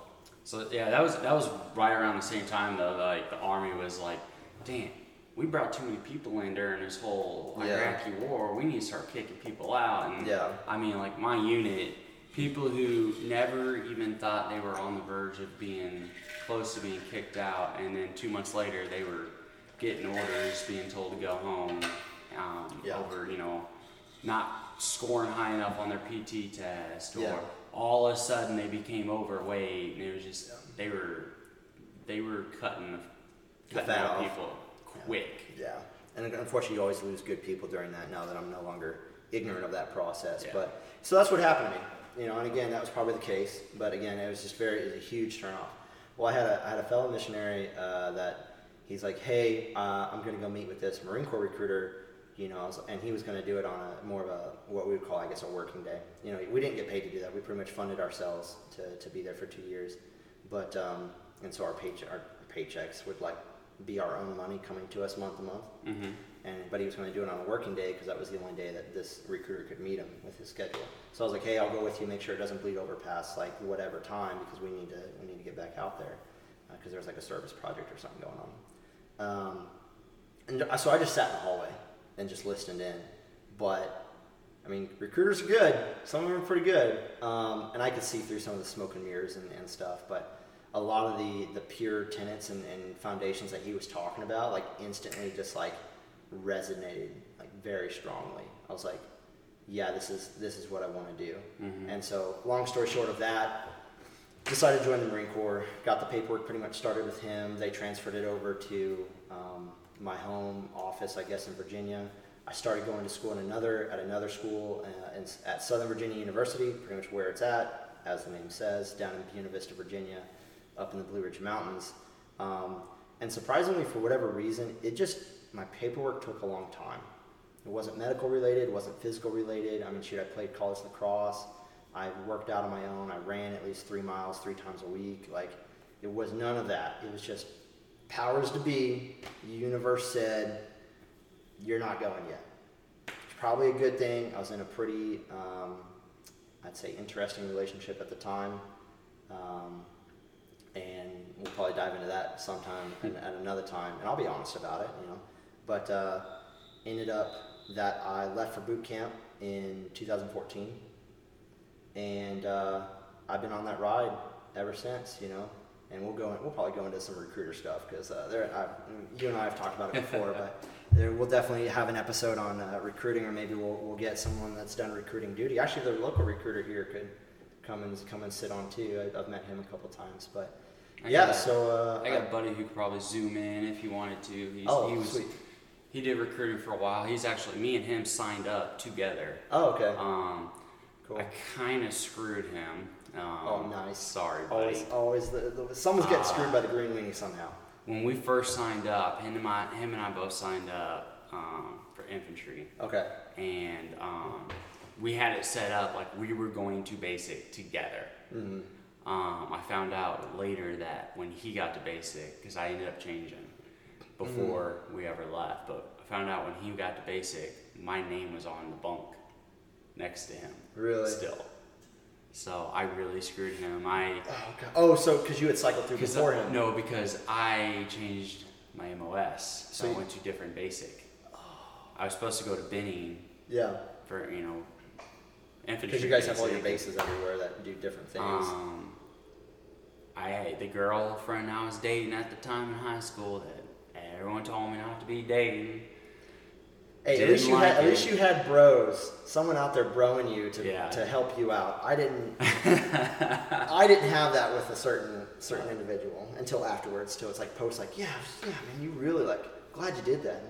So yeah, that was that was right around the same time though. Like the army was like, damn, we brought too many people in during this whole Yeah. Iraqi war. We need to start kicking people out. And Yeah. I mean, like my unit, people who never even thought they were on the verge of being close to being kicked out, and then two months later they were getting orders, being told to go home um, Yeah. over you know not scoring high enough on their PT test, or Yeah. all of a sudden they became overweight, and it was just they were they were cutting The cutting fat out off. people quick. Yeah, and unfortunately, you always lose good people during that. Now that I'm no longer ignorant of that process, Yeah. but so that's what happened to me. You know, and again, that was probably the case. But again, it was just very, it was a huge turnoff. Well, I had a, I had a fellow missionary uh, that he's like, hey, uh, I'm going to go meet with this Marine Corps recruiter. You know, and he was going to do it on a more of a what we would call, I guess, a working day. You know, we didn't get paid to do that. We pretty much funded ourselves to, to be there for two years. But um, and so our paycheck, our paychecks would like be our own money coming to us month to month. hmm And but he was going to do it on a working day because that was the only day that this recruiter could meet him with his schedule. So I was like, hey, I'll go with you. Make sure it doesn't bleed over past like whatever time because we need to we need to get back out there because there's like a service project or something going on. Um, and so I just sat in the hallway and just listened in. But I mean, recruiters are good. Some of them are pretty good, um, and I could see through some of the smoke and mirrors and, and stuff. But a lot of the the pure tenets and, and foundations that he was talking about, like instantly, just like resonated like very strongly. I was like, yeah, this is this is what I want to do. Mhm. And so, long story short of that, decided to join the Marine Corps. Got the paperwork pretty much started with him. They transferred it over to um, my home office, I guess, in Virginia. I started going to school in another at another school uh, in, at Southern Virginia University, pretty much where it's at, as the name says, down in Buena Vista, Virginia, up in the Blue Ridge Mountains. Um, and surprisingly, for whatever reason, it just my paperwork took a long time. It wasn't medical related, it wasn't physical related. I mean, shoot, I played college lacrosse. I worked out on my own. I ran at least three miles three times a week. Like, it was none of that. It was just powers to be. The universe said, "You're not going yet." It's probably a good thing. I was in a pretty, um, I'd say, interesting relationship at the time. Um, and we'll probably dive into that sometime and at another time. And I'll be honest about it, you know. But uh, ended up that I left for boot camp in 2014, and uh, I've been on that ride ever since, you know. And we'll go. In, we'll probably go into some recruiter stuff because uh, there, I, you and I have talked about it before, but there, we'll definitely have an episode on uh, recruiting, or maybe we'll, we'll get someone that's done recruiting duty. Actually, the local recruiter here could come and come and sit on too. I, I've met him a couple times, but I yeah. got- so uh, I got a buddy who could probably zoom in if he wanted to. He's, oh, he was sweet. he did recruiting for a while. He's actually me and him signed up together. Oh, okay. Um, Cool. I kind of screwed him. Um, Oh, nice. Sorry, buddy. Always, always, the, the, someone's getting Ah. screwed by the green weenie somehow. When we first signed up, him and my him and I both signed up um, for infantry, Okay. and um, we had it set up like we were going to basic together. hmm Um, I found out later that when he got to basic, because I ended up changing before we ever left, but I found out when he got to basic, my name was on the bunk next to him. Really? Still. So I really screwed him. I Oh, God. oh, so because you had cycled through before him. no, because I changed my MOS, so So I went to different basic. I was supposed to go to Benning Yeah. for you know Because you guys have all your bases everywhere that do different things. Um, I the girlfriend I was dating at the time in high school that everyone told me not to be dating. hey, at least you had like at least you had bros, someone out there broing you to Yeah. to help you out. I didn't. I didn't have that with a certain certain individual until afterwards. Till it's like post like, yeah, yeah, man, you really like glad you did that.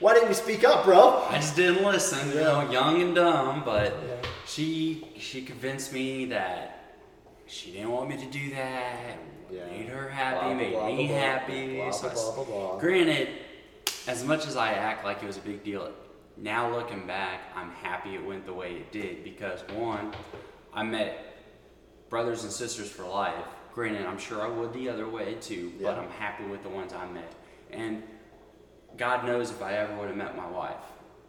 And I'm like, why didn't you speak up, bro? I just didn't listen, you know, young and dumb. But Yeah. she she convinced me that she didn't want me to do that. Yeah. Made her happy, Blah, made blah, me blah, happy. so I. Granted, as much as I act like it was a big deal, now looking back, I'm happy it went the way it did because one, I met brothers and sisters for life. Granted, I'm sure I would the other way too, but I'm happy with the ones I met. And God knows if I ever would have met my wife,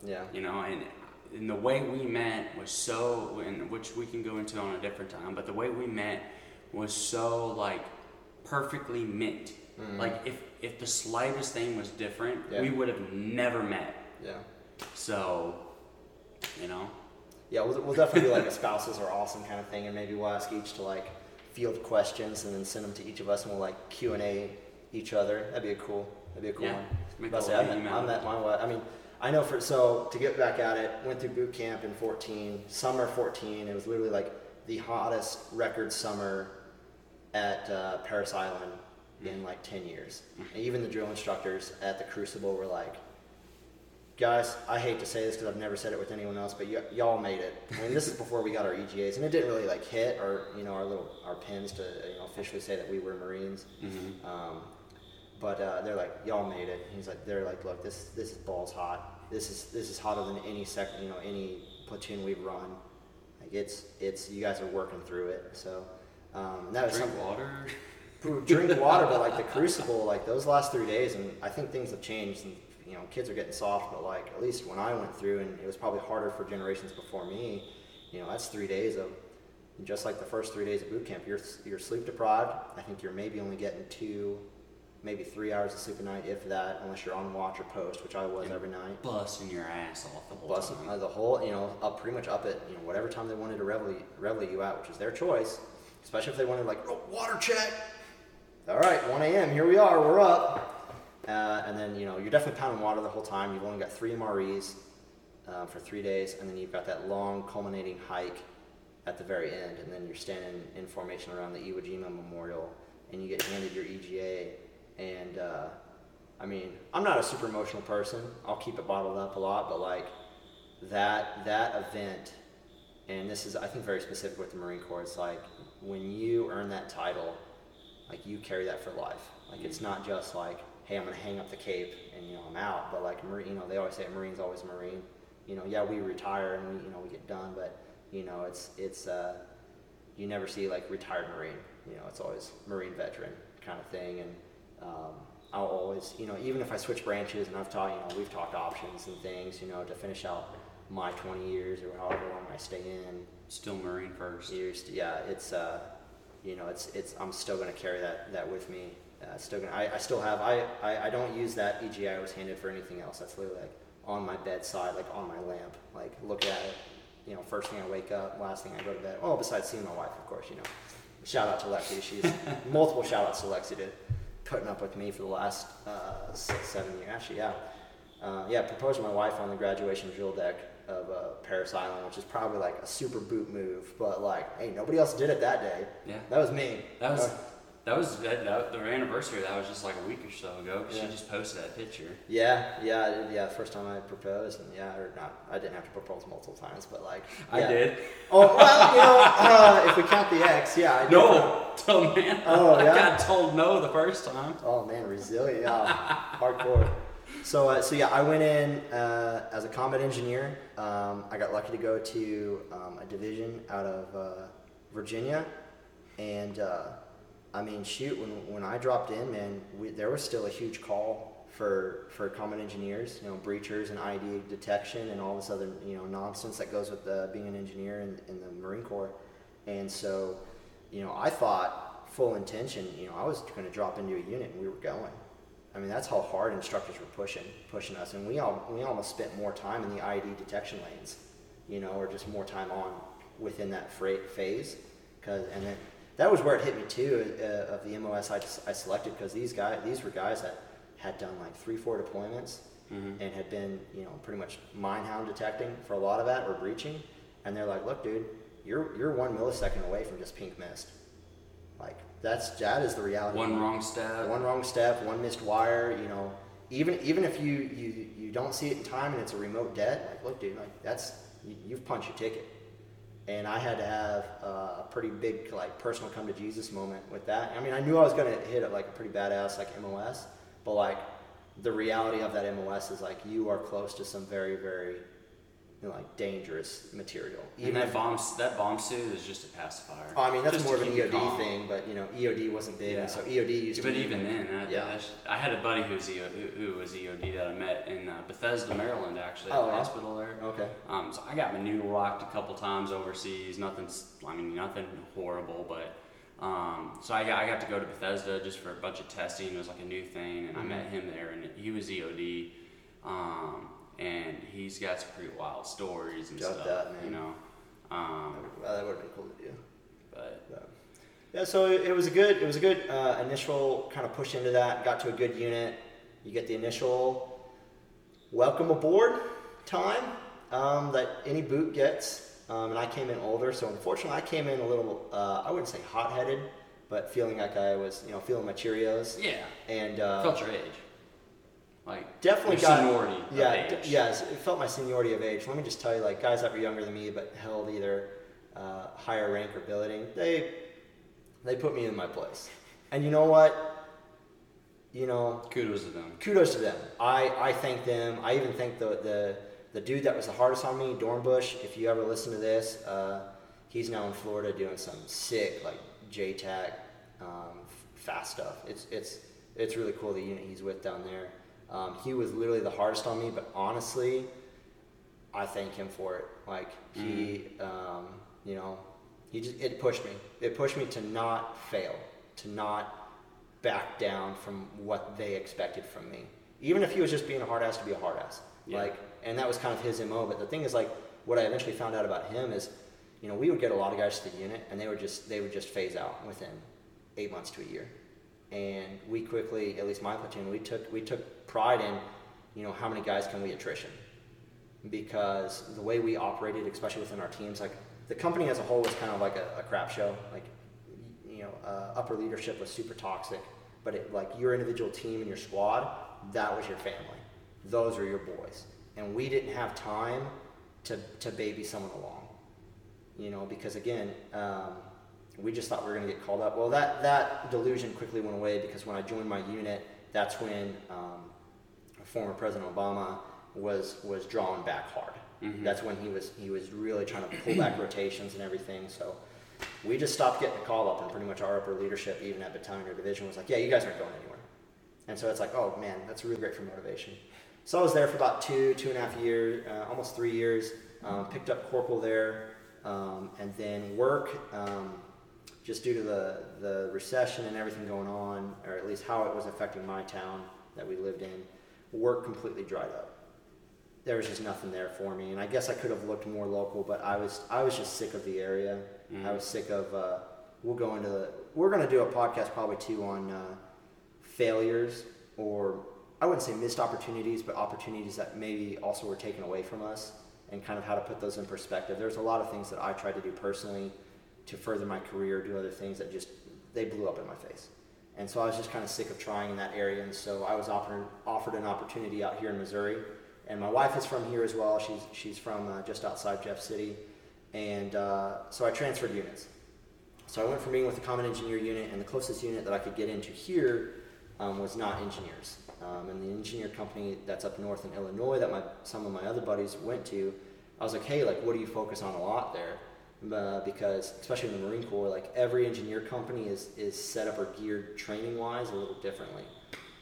Yeah. you know, and, and the way we met was so, and which we can go into on a different time, but the way we met was so like perfectly mint. Mm-hmm. Like if if the slightest thing was different, Yeah. we would have never met. Yeah. So, you know, Yeah, we'll, we'll definitely do like a spouses are awesome kind of thing, and maybe we'll ask each to like field questions and then send them to each of us, and we'll like Q and A each other. That'd be a cool. That'd be a cool Yeah, one. Make About a to say, I met. I met my wife. I mean, I know for so to get back at it, went through boot camp in 14, summer 14. It was literally like the hottest record summer at uh, Parris Island in like 10 years. And even the drill instructors at the Crucible were like, guys, I hate to say this because I've never said it with anyone else, but y- y'all made it. I mean, this is before we got our EGAs, and it didn't really like hit or you know our little our pins to you know officially say that we were Marines. Mhm. Um, but uh, they're like, y'all made it. He's like, they're like, look, this this is balls hot. This is this is hotter than any second, you know, any platoon we've run. Like it's it's you guys are working through it. So um, that was drink something water. drink water, but like the crucible, like those last three days, and I think things have changed, and you know, kids are getting soft, but like at least when I went through, and it was probably harder for generations before me. You know, that's three days of just like the first three days of boot camp. You're you're sleep deprived. I think you're maybe only getting two, maybe three hours of sleep a night, if that, unless you're on watch or post, which I was every night. Busting your ass off the whole Busting time. uh, the whole, you know, up pretty much up at you know whatever time they wanted to revel revel you out, which is their choice. Especially if they wanted like oh, water check. All right, 1 a.m. Here we are. We're up. Uh, and then you know you're definitely pounding water the whole time. You've only got three MREs uh, for three days, and then you've got that long culminating hike at the very end, and then you're standing in formation around the Iwo Jima Memorial, and you get handed your EGA. And uh, I mean, I'm not a super emotional person. I'll keep it bottled up a lot, but like that that event, and this is I think very specific with the Marine Corps. It's like when you earn that title, like you carry that for life. Like it's not just like, hey, I'm gonna hang up the cape and you know I'm out. But like Marine, you know, they always say a Marine's always a Marine. You know, yeah, we retire and we you know we get done, but you know it's it's uh, you never see like retired Marine. You know, it's always Marine veteran kind of thing. And um, I'll always, you know, even if I switch branches and I've talked, you know, we've talked options and things, you know, to finish out my 20 years or however long I stay in. Still Marine first. Years, yeah, it's uh, you know, it's it's. I'm still gonna carry that that with me. Uh, still gonna. I, I still have. I, I I don't use that EGA I was handed for anything else. That's literally like on my bedside, like on my lamp. Like look at it. You know, first thing I wake up, last thing I go to bed. Oh, besides seeing my wife, of course. You know, shout out to Lexi. She's multiple shout outs to Lexi to putting up with me for the last uh, six, seven years. Actually, yeah. Uh, yeah, proposed to my wife on the graduation drill deck of uh, Parris Island, which is probably like a super boot move, but like, hey, nobody else did it that day. Yeah. That was me. That was Uh, that was that, that, the anniversary. That was just like a week or so ago. 'cause Yeah. She just posted that picture. yeah, yeah, I yeah. First time I proposed, and yeah, or not. I didn't have to propose multiple times, but like, I did. Oh well, you know, uh, if we count the X, yeah, I did. No, oh man. Oh, I yeah? got told no the first time. Oh man, resilient, yeah, hardcore. So, uh, so yeah, I went in uh, as a combat engineer. Um, I got lucky to go to um, a division out of uh, Virginia, and uh, I mean, shoot, when when I dropped in, man, we, there was still a huge call for for combat engineers, you know, breachers and IED detection and all this other you know nonsense that goes with uh, being an engineer in, in the Marine Corps, and so, you know, I thought full intention, you know, I was going to drop into a unit and we were going. I mean, that's how hard instructors were pushing, pushing us, and we all we almost spent more time in the IED detection lanes, you know, or just more time on within that freight phase, because and then that was where it hit me too uh, of the MOS I, I selected because these guys these were guys that had done like three four deployments Mhm. and had been you know pretty much mine hound detecting for a lot of that or breaching, and they're like, look, dude, you're you're one millisecond away from just pink mist, like that's that is the reality. One wrong step. one wrong step, one missed wire, you know, even even if you you, you don't see it in time and it's a remote dead, like look, dude, like that's you, you've punched your ticket. And I had to have uh, a pretty big like personal come to Jesus moment with that. I mean, I knew I was gonna hit it like a pretty badass like MOS, but like the reality of that MOS is like you are close to some very very like dangerous material. and that bomb that bomb suit is just a pacifier. Oh, I mean, that's Just more of an EOD thing, but you know, EOD wasn't big, Yeah. and so EOD used But to. be- But even then, that, Yeah. I had a buddy who's EO, who, who was EOD that I met in uh, Bethesda, Maryland, actually, at Oh, the yeah? hospital there. Okay. Um, so I got my noodle rocked a couple times overseas. Nothing, I mean, nothing horrible, but um, so I got, I got to go to Bethesda just for a bunch of testing. It was like a new thing, and I Mhm. met him there, and he was EOD, um, and he's got some pretty wild stories and Got stuff, that, man. you know. Um, Well, that would have been cool to do. but But, yeah, so it, it was a good, it was a good uh, initial kind of push into that. Got to a good unit. You get the initial welcome aboard time um, that any boot gets. Um, and I came in older, so unfortunately, I came in a little, uh, I wouldn't say hot-headed, but feeling like I was, you know, feeling my Cheerios. yeah, And uh, felt your age, like definitely got seniority yeah, d- yes, it felt my seniority of age. Let me just tell you, like guys that were younger than me but held either uh, higher rank or billeting, they they put me in my place. And you know what? You know, Kudos to them. kudos to them. I, I thank them. I even thank the, the the dude that was the hardest on me, Dornbush. If you ever listen to this, uh, he's now in Florida doing some sick like JTAC um, fast stuff. It's it's it's really cool the unit he's with down there. Um, he was literally the hardest on me, but honestly, I thank him for it. Like he, um, you know, he just it pushed me. It pushed me to not fail, to not back down from what they expected from me. Even if he was just being a hard ass to be a hard ass. Yeah. Like, and that was kind of his mo. But the thing is, like, what I eventually found out about him is, you know, we would get a lot of guys to the unit, and they would just they would just phase out within eight months to a year. And we quickly, at least my platoon, we took we took pride in, you know, how many guys can we attrition because the way we operated, especially within our teams, like the company as a whole was kind of like a, a crap show. Like, you know, uh, upper leadership was super toxic, but it, like your individual team and your squad, that was your family. Those were your boys, and we didn't have time to to baby someone along. You know, because again, um, we just thought we were going to get called up. Well, that that delusion quickly went away because when I joined my unit, that's when um, former President Obama was was drawing back hard. Mhm. That's when he was he was really trying to pull back rotations and everything. So we just stopped getting the call up, and pretty much our upper leadership, even at battalion or division, was like, "Yeah, you guys aren't going anywhere." And so it's like, "Oh man, that's really great for motivation." So I was there for about two two and a half years, uh, almost three years. Um, picked up corporal there. um, and then work. Um, just due to the the recession and everything going on, or at least how it was affecting my town that we lived in, work completely dried up. There was just nothing there for me, and I guess I could have looked more local, but I was I was just sick of the area. Mhm. I was sick of. Uh, we'll go into the. We're gonna do a podcast probably too on uh, failures or I wouldn't say missed opportunities, but opportunities that maybe also were taken away from us, and kind of how to put those in perspective. There's a lot of things that I tried to do personally to further my career, do other things that just they blew up in my face. And so I was just kind of sick of trying in that area, and so I was offered offered an opportunity out here in Missouri. And my wife is from here as well. She's she's from uh, just outside Jeff City, and uh, so I transferred units. So I went from being with the combat engineer unit, and the closest unit that I could get into here um, was not engineers. Um, and the engineer company that's up north in Illinois that my some of my other buddies went to, I was like, hey, like, what do you focus on a lot there? Uh, because especially in the Marine Corps, like every engineer company is is set up or geared training wise a little differently.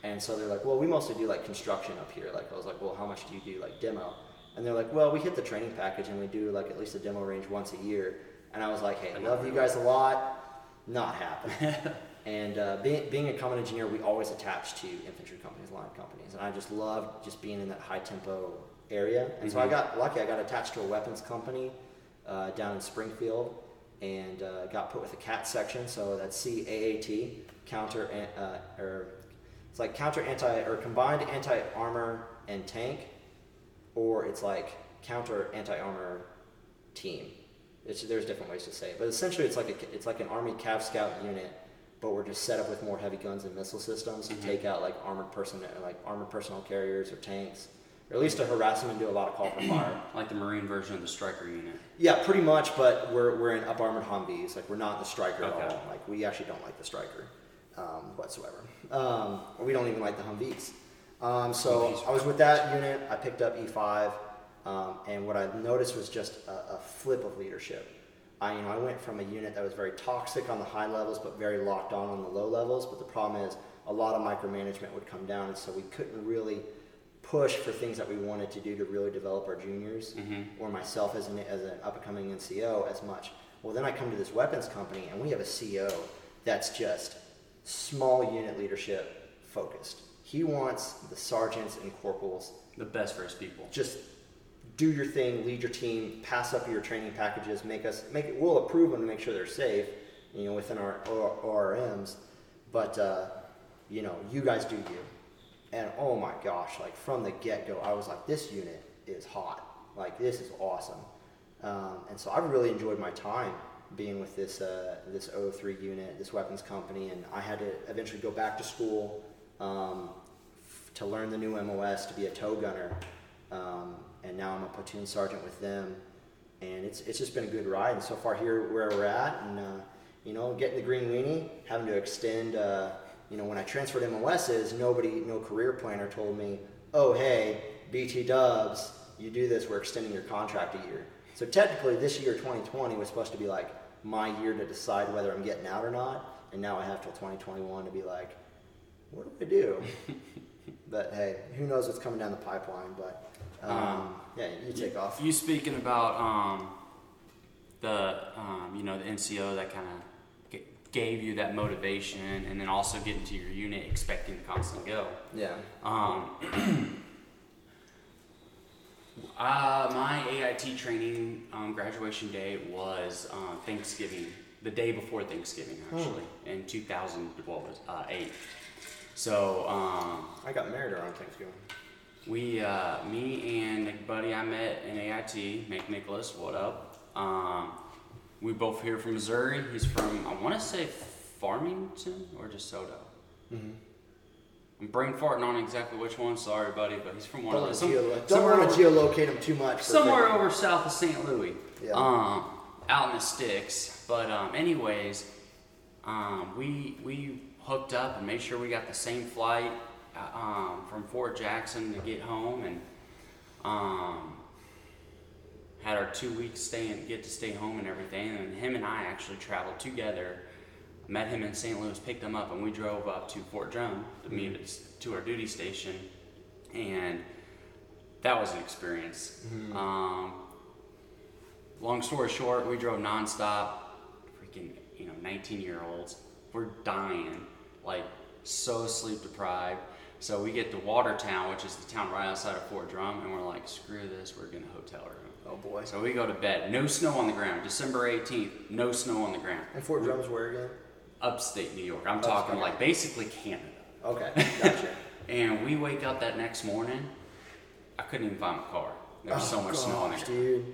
And so they're like, well, we mostly do like construction up here. Like I was like, well, how much do you do like demo? And they're like, well, we hit the training package and we do like at least a demo range once a year. And I was like, hey, I love you guys a lot, not happening. and uh, being, being a combat engineer, we always attach to infantry companies, line companies, and I just loved just being in that high tempo area. And so I Mhm. got lucky. I got attached to a weapons company uh, down in Springfield, and uh, got put with a CAT section. So that's CAAT, counter uh, or it's like counter anti or combined anti armor and tank, or it's like counter anti armor team. It's, there's different ways to say it, but essentially it's like a, it's like an Army Cav Scout unit, but we're just set up with more heavy guns and missile systems to Mhm. take out like armored person like armored personnel carriers or tanks, or at least to harass them and do a lot of call for fire. Like the Marine version of the Stryker unit. Yeah, pretty much, but we're, we're in up armored Humvees. Like, we're not the Stryker at all. Like, we actually don't like the Stryker um, whatsoever. Um, or we don't even like the Humvees. Um, so Humvees. I was with that unit. I picked up E5, um, and what I noticed was just a, a flip of leadership. I, you know, I went from a unit that was very toxic on the high levels, but very locked on on the low levels. But the problem is, a lot of micromanagement would come down, and so we couldn't really push for things that we wanted to do to really develop our juniors Mm-hmm. or myself as an, as an up and coming NCO as much. Well, then I come to this weapons company and we have a CO that's just small unit leadership focused. He wants the sergeants and corporals The best for his people. just do your thing, lead your team, pass up your training packages, make us make it. We'll approve them to make sure they're safe, you know, within our ORMs. But uh, you know, you guys do you. And oh my gosh, like from the get go, I was like, this unit is hot. Like this is awesome. Um, and so I've really enjoyed my time being with this uh, this 03 unit, this weapons company, and I had to eventually go back to school um, f- to learn the new MOS to be a tow gunner. Um, and now I'm a platoon sergeant with them, and it's it's just been a good ride. And so far here where we're at, and uh, you know, getting the green weenie, having to extend. Uh, you know, when I transferred MOSs, nobody, no career planner told me, oh hey, BT Dubs, you do this, we're extending your contract a year. So technically, this year 2020 was supposed to be like my year to decide whether I'm getting out or not, and now I have till 2021 to be like, what do I do? but hey, who knows what's coming down the pipeline? But um, Um, yeah, you take off. You speaking about um, the um, you know the NCO that kind of gave you that motivation, and then also getting to your unit expecting to constantly go. Yeah. Um, uh, my AIT training um, graduation day was uh, Thanksgiving, the day before Thanksgiving, actually, in 2008. So um, I got married around Thanksgiving. we, uh, me and a buddy I met in AIT, Mick Nicholas, what up? Um, we both here from Missouri. He's from, I want to say Farmington or DeSoto. Mm-hmm. I'm brain farting on exactly which one. Sorry, buddy, but he's from one Don't, of those. Some, geolo- don't somewhere want to geolocate him too much. somewhere over south of St. Louis. Yeah. Um, out in the sticks. But um, anyways, um, we we hooked up and made sure we got the same flight uh, um, from Fort Jackson to get home, and um, had our two weeks staying, get to stay home and everything. And him and I actually traveled together. Met him in St. Louis, picked him up, and we drove up to Fort Drum to meet us to our duty station, and that was an experience. Um, long story short, we drove nonstop. Freaking, you know, 19 year olds. We're dying, like so sleep deprived. So we get to Watertown, which is the town right outside of Fort Drum, and we're like, screw this, we're getting a hotel room. Oh boy. So we go to bed. No snow on the ground. December 18th, no snow on the ground. And Fort Drum's where again? Upstate New York. I'm Oh, talking like basically Canada. Okay, gotcha. And we wake up that next morning. I couldn't even find my car. There was oh, so Oh, much snow on the gosh, ground. dude.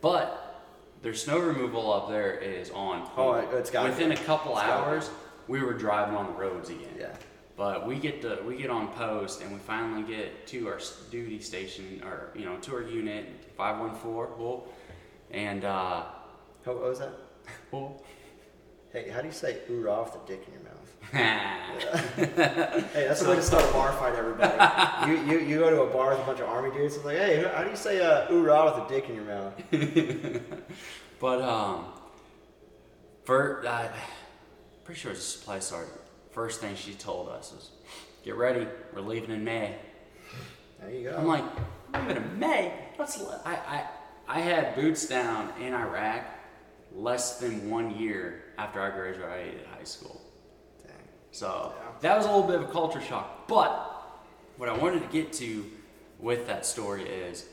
But their snow removal up there is on. Oh, it's gotta Within a couple It's hours, we were driving on the roads again. Yeah. But we get to we get on post and we finally get to our duty station or you know to our unit five one four well, and uh, How, what was that? well, Hey, how do you say oorah with a dick in your mouth? Hey, that's the way to start a bar fight, everybody. you, you, you go to a bar with a bunch of army dudes, it's like, hey, how do you say uh, oorah with a dick in your mouth? but um, for uh, pretty sure it's a supply sergeant. First thing she told us was, "Get ready, we're leaving in May." There you go. I'm like, leaving in May? That's le- I, I I had boots down in Iraq less than one year after I graduated high school. Dang. So Yeah. that was a little bit of a culture shock. But what I wanted to get to with that story is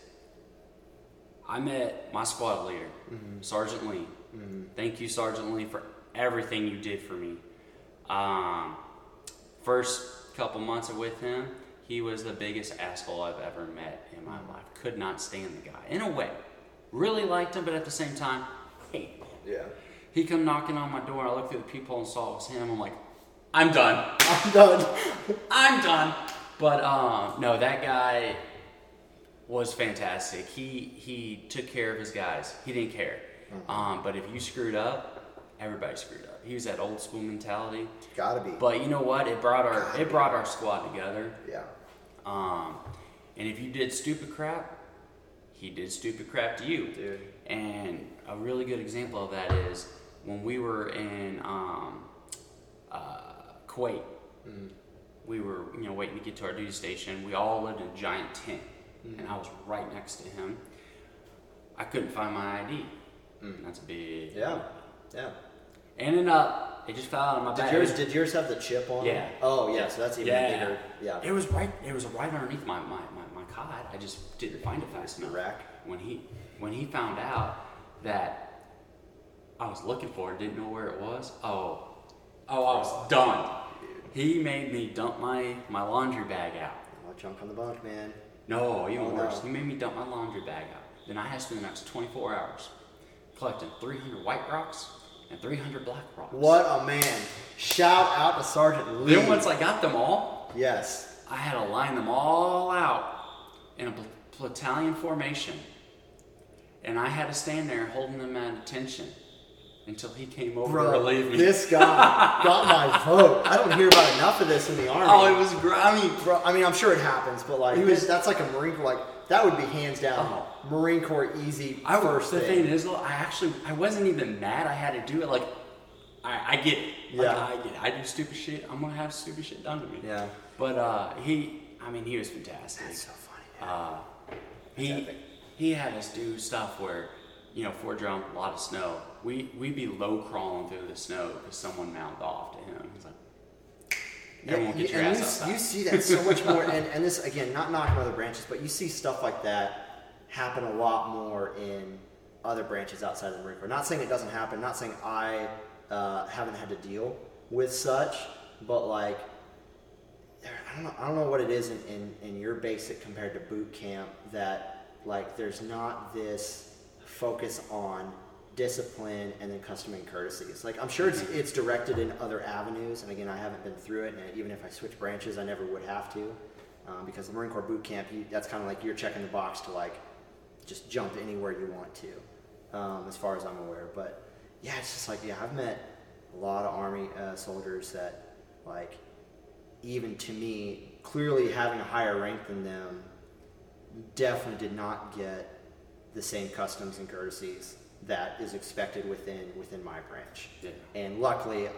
I met my squad leader, mm-hmm. Sergeant Lee. Mm-hmm. Thank you, Sergeant Lee, for everything you did for me. Um, first couple months with him, he was the biggest asshole I've ever met in my life. Could not stand the guy. In a way, really liked him, but at the same time, hated him. Yeah. He come knocking on my door. I looked through the peephole and saw it was him. I'm like, I'm done. I'm done. I'm done. But um, no, that guy was fantastic. He he took care of his guys. He didn't care. Um, but if you screwed up, everybody screwed up. He was that old school mentality. Gotta be. But you know what? It brought our it brought our squad together. yeah. Um, and if you did stupid crap, he did stupid crap to you. Dude. And a really good example of that is when we were in um, uh, Kuwait. We were, you know, waiting to get to our duty station. We all lived in a giant tent, and I was right next to him. I couldn't find my ID. That's a big. Yeah. Yeah. Ended up, it just fell out of my Did bag. yours, did yours have the chip on? Yeah. Oh, yeah, so that's even Yeah. bigger. Yeah. It was right. It was right underneath my, my, my, my cot. I just didn't find it fast enough. rack. When he when he found out that I was looking for it, didn't know where it was. Oh, oh, I was done. He made me dump my my laundry bag out. Oh, junk on the bunk, man. No, even Oh, no. worse. He made me dump my laundry bag out. Then I had to spend the next 24 hours collecting 300 white rocks and 300 black rocks. What a man. Shout out to Sergeant Lee. Then once I got them all, Yes. I had to line them all out in a battalion formation. And I had to stand there holding them at attention until he came over to relieve me. this guy got my vote. I don't hear about enough of this in the Army. oh, it was grimy. Bro, I mean, I'm sure it happens, but like, He was- that's like a Marine Corps, like, that would be hands down oh. Marine Corps easy I first the thing. thing is, I actually I wasn't even mad. I had to do it. Like, I, I get it. Like, Yeah. I get it. I do stupid shit. I'm gonna have stupid shit done to me. Yeah. But uh, he, I mean, he was fantastic. That's so funny. Uh, he he had us do stuff where, you know, Fort Drum, a lot of snow. We we'd be low crawling through the snow because someone mouthed off to him. He's like, Yeah, get your and ass you, you see that so much more, and, and this again, not knocking other branches, but you see stuff like that happen a lot more in other branches outside of the Marine Corps. Not saying it doesn't happen, not saying I uh, haven't had to deal with such, but like, I don't know, I don't know what it is in, in, in your basic compared to boot camp that like there's not this focus on discipline and then custom and courtesies. Like I'm sure it's it's directed in other avenues, and again, I haven't been through it, and even if I switch branches, I never would have to, um, because the Marine Corps boot camp, you, that's kind of like you're checking the box to like just jump anywhere you want to, um, as far as I'm aware. But yeah, it's just like yeah, I've met a lot of Army uh, soldiers that like even to me, clearly having a higher rank than them, definitely did not get the same customs and courtesies that is expected within within my branch. Yeah. And luckily, uh,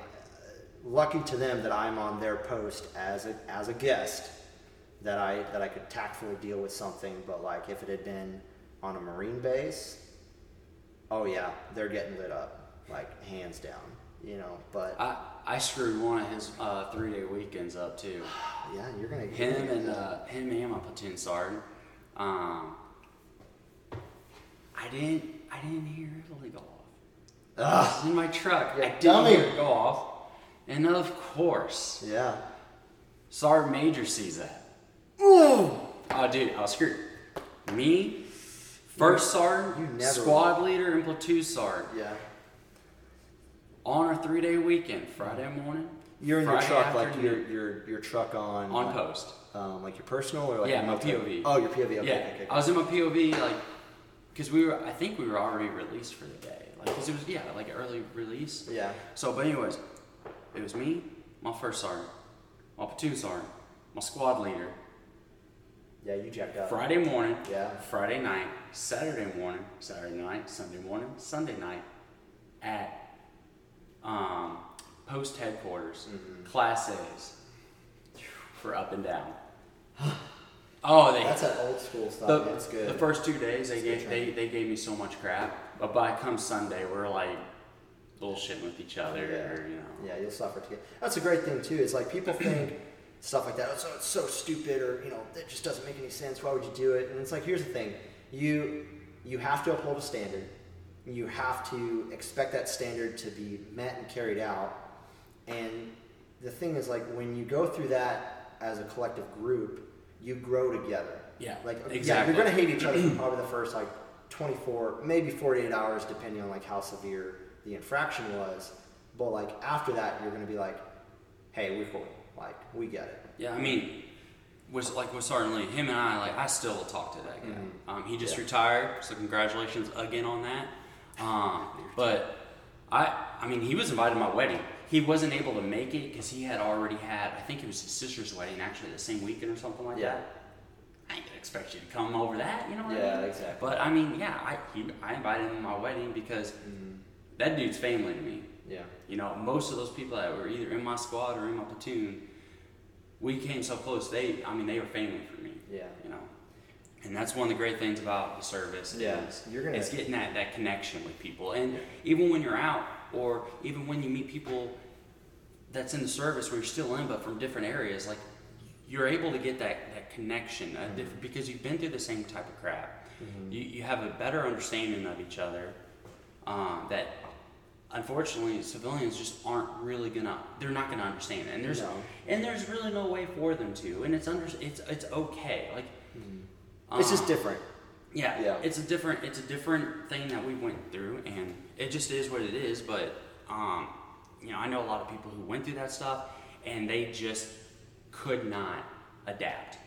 lucky to them that I'm on their post as a as a guest, that I that I could tactfully deal with something. But like if it had been on a marine base, oh yeah, they're getting lit up, like hands down. You know, but I I screwed one of his uh, three day weekends up too. yeah, you're gonna you're Him gonna and uh, him and my platoon sergeant. Um, I didn't I didn't hear Italy go off. I Ugh, was in my truck. You I didn't dummy. hear it go off, and of course, yeah. Sergeant Major sees that. Ooh. Oh, dude, I was screwed. Me, first sergeant, squad leader, and platoon sergeant Yeah. on our three day weekend, Friday morning. You're in your Friday truck, like your your your truck on on post. Um, like your personal or like Yeah, your my? POV. Oh, your POV. Okay, yeah, okay, okay. I was in my POV like because we were. I think we were already released for the day. Like because it was yeah like early release. yeah. So, but anyways, it was me, my first sergeant, my platoon sergeant, my squad leader. Yeah, you jacked up. Friday morning, Yeah. Friday night, Saturday morning, Saturday night, Sunday morning, Sunday night, at um, post headquarters, Mm-hmm. Class A's for up and down. Oh, they That's an old school stuff. the. It's good. the first two days they gave they, they gave me so much crap, but by come Sunday we're like bullshitting with each other, Yeah. or, you know. Yeah, you'll suffer together. That's a great thing too. It's like people think stuff like that. Oh, so it's so stupid, or you know, it just doesn't make any sense. Why would you do it? And it's like, here's the thing: you you have to uphold a standard. You have to expect that standard to be met and carried out. And the thing is, like, when you go through that as a collective group, you grow together. Yeah, Like, yeah, exactly. you're gonna hate each other for probably the first like 24, maybe 48 hours, depending on like how severe the infraction was. But like after that, you're gonna be like, hey, we're cool. Like we get it. Yeah, I mean, was like with Sergeant Lee, him and I, like I still talk to that guy. Mhm. Um, he just Yeah. retired, so congratulations again on that. Um, but I, I mean, he was invited to my wedding. He wasn't able to make it because he had already had, I think it was his sister's wedding, actually the same weekend or something like Yeah. that. I ain't gonna expect you to come over that, you know what I Yeah, mean? exactly. But I mean, yeah, I he, I invited him to my wedding because that dude's family to me. Yeah. You know, most of those people that were either in my squad or in my platoon, we came so close. They, I mean, they were family for me. Yeah. You know, and that's one of the great things about the service. Yeah, is you're gonna- it's getting that that connection with people, and Yeah. even when you're out, or even when you meet people that's in the service where you're still in, but from different areas, like you're able to get that that connection uh, diff- because you've been through the same type of crap. You you have a better understanding of each other. Um, that unfortunately civilians just aren't really gonna they're not gonna understand it. and there's No. and there's really no way for them to and it's under it's it's okay like It's just um, different. yeah, Yeah. it's a different it's a different thing that we went through and it just is what it is but um you know i know a lot of people who went through that stuff and they just could not adapt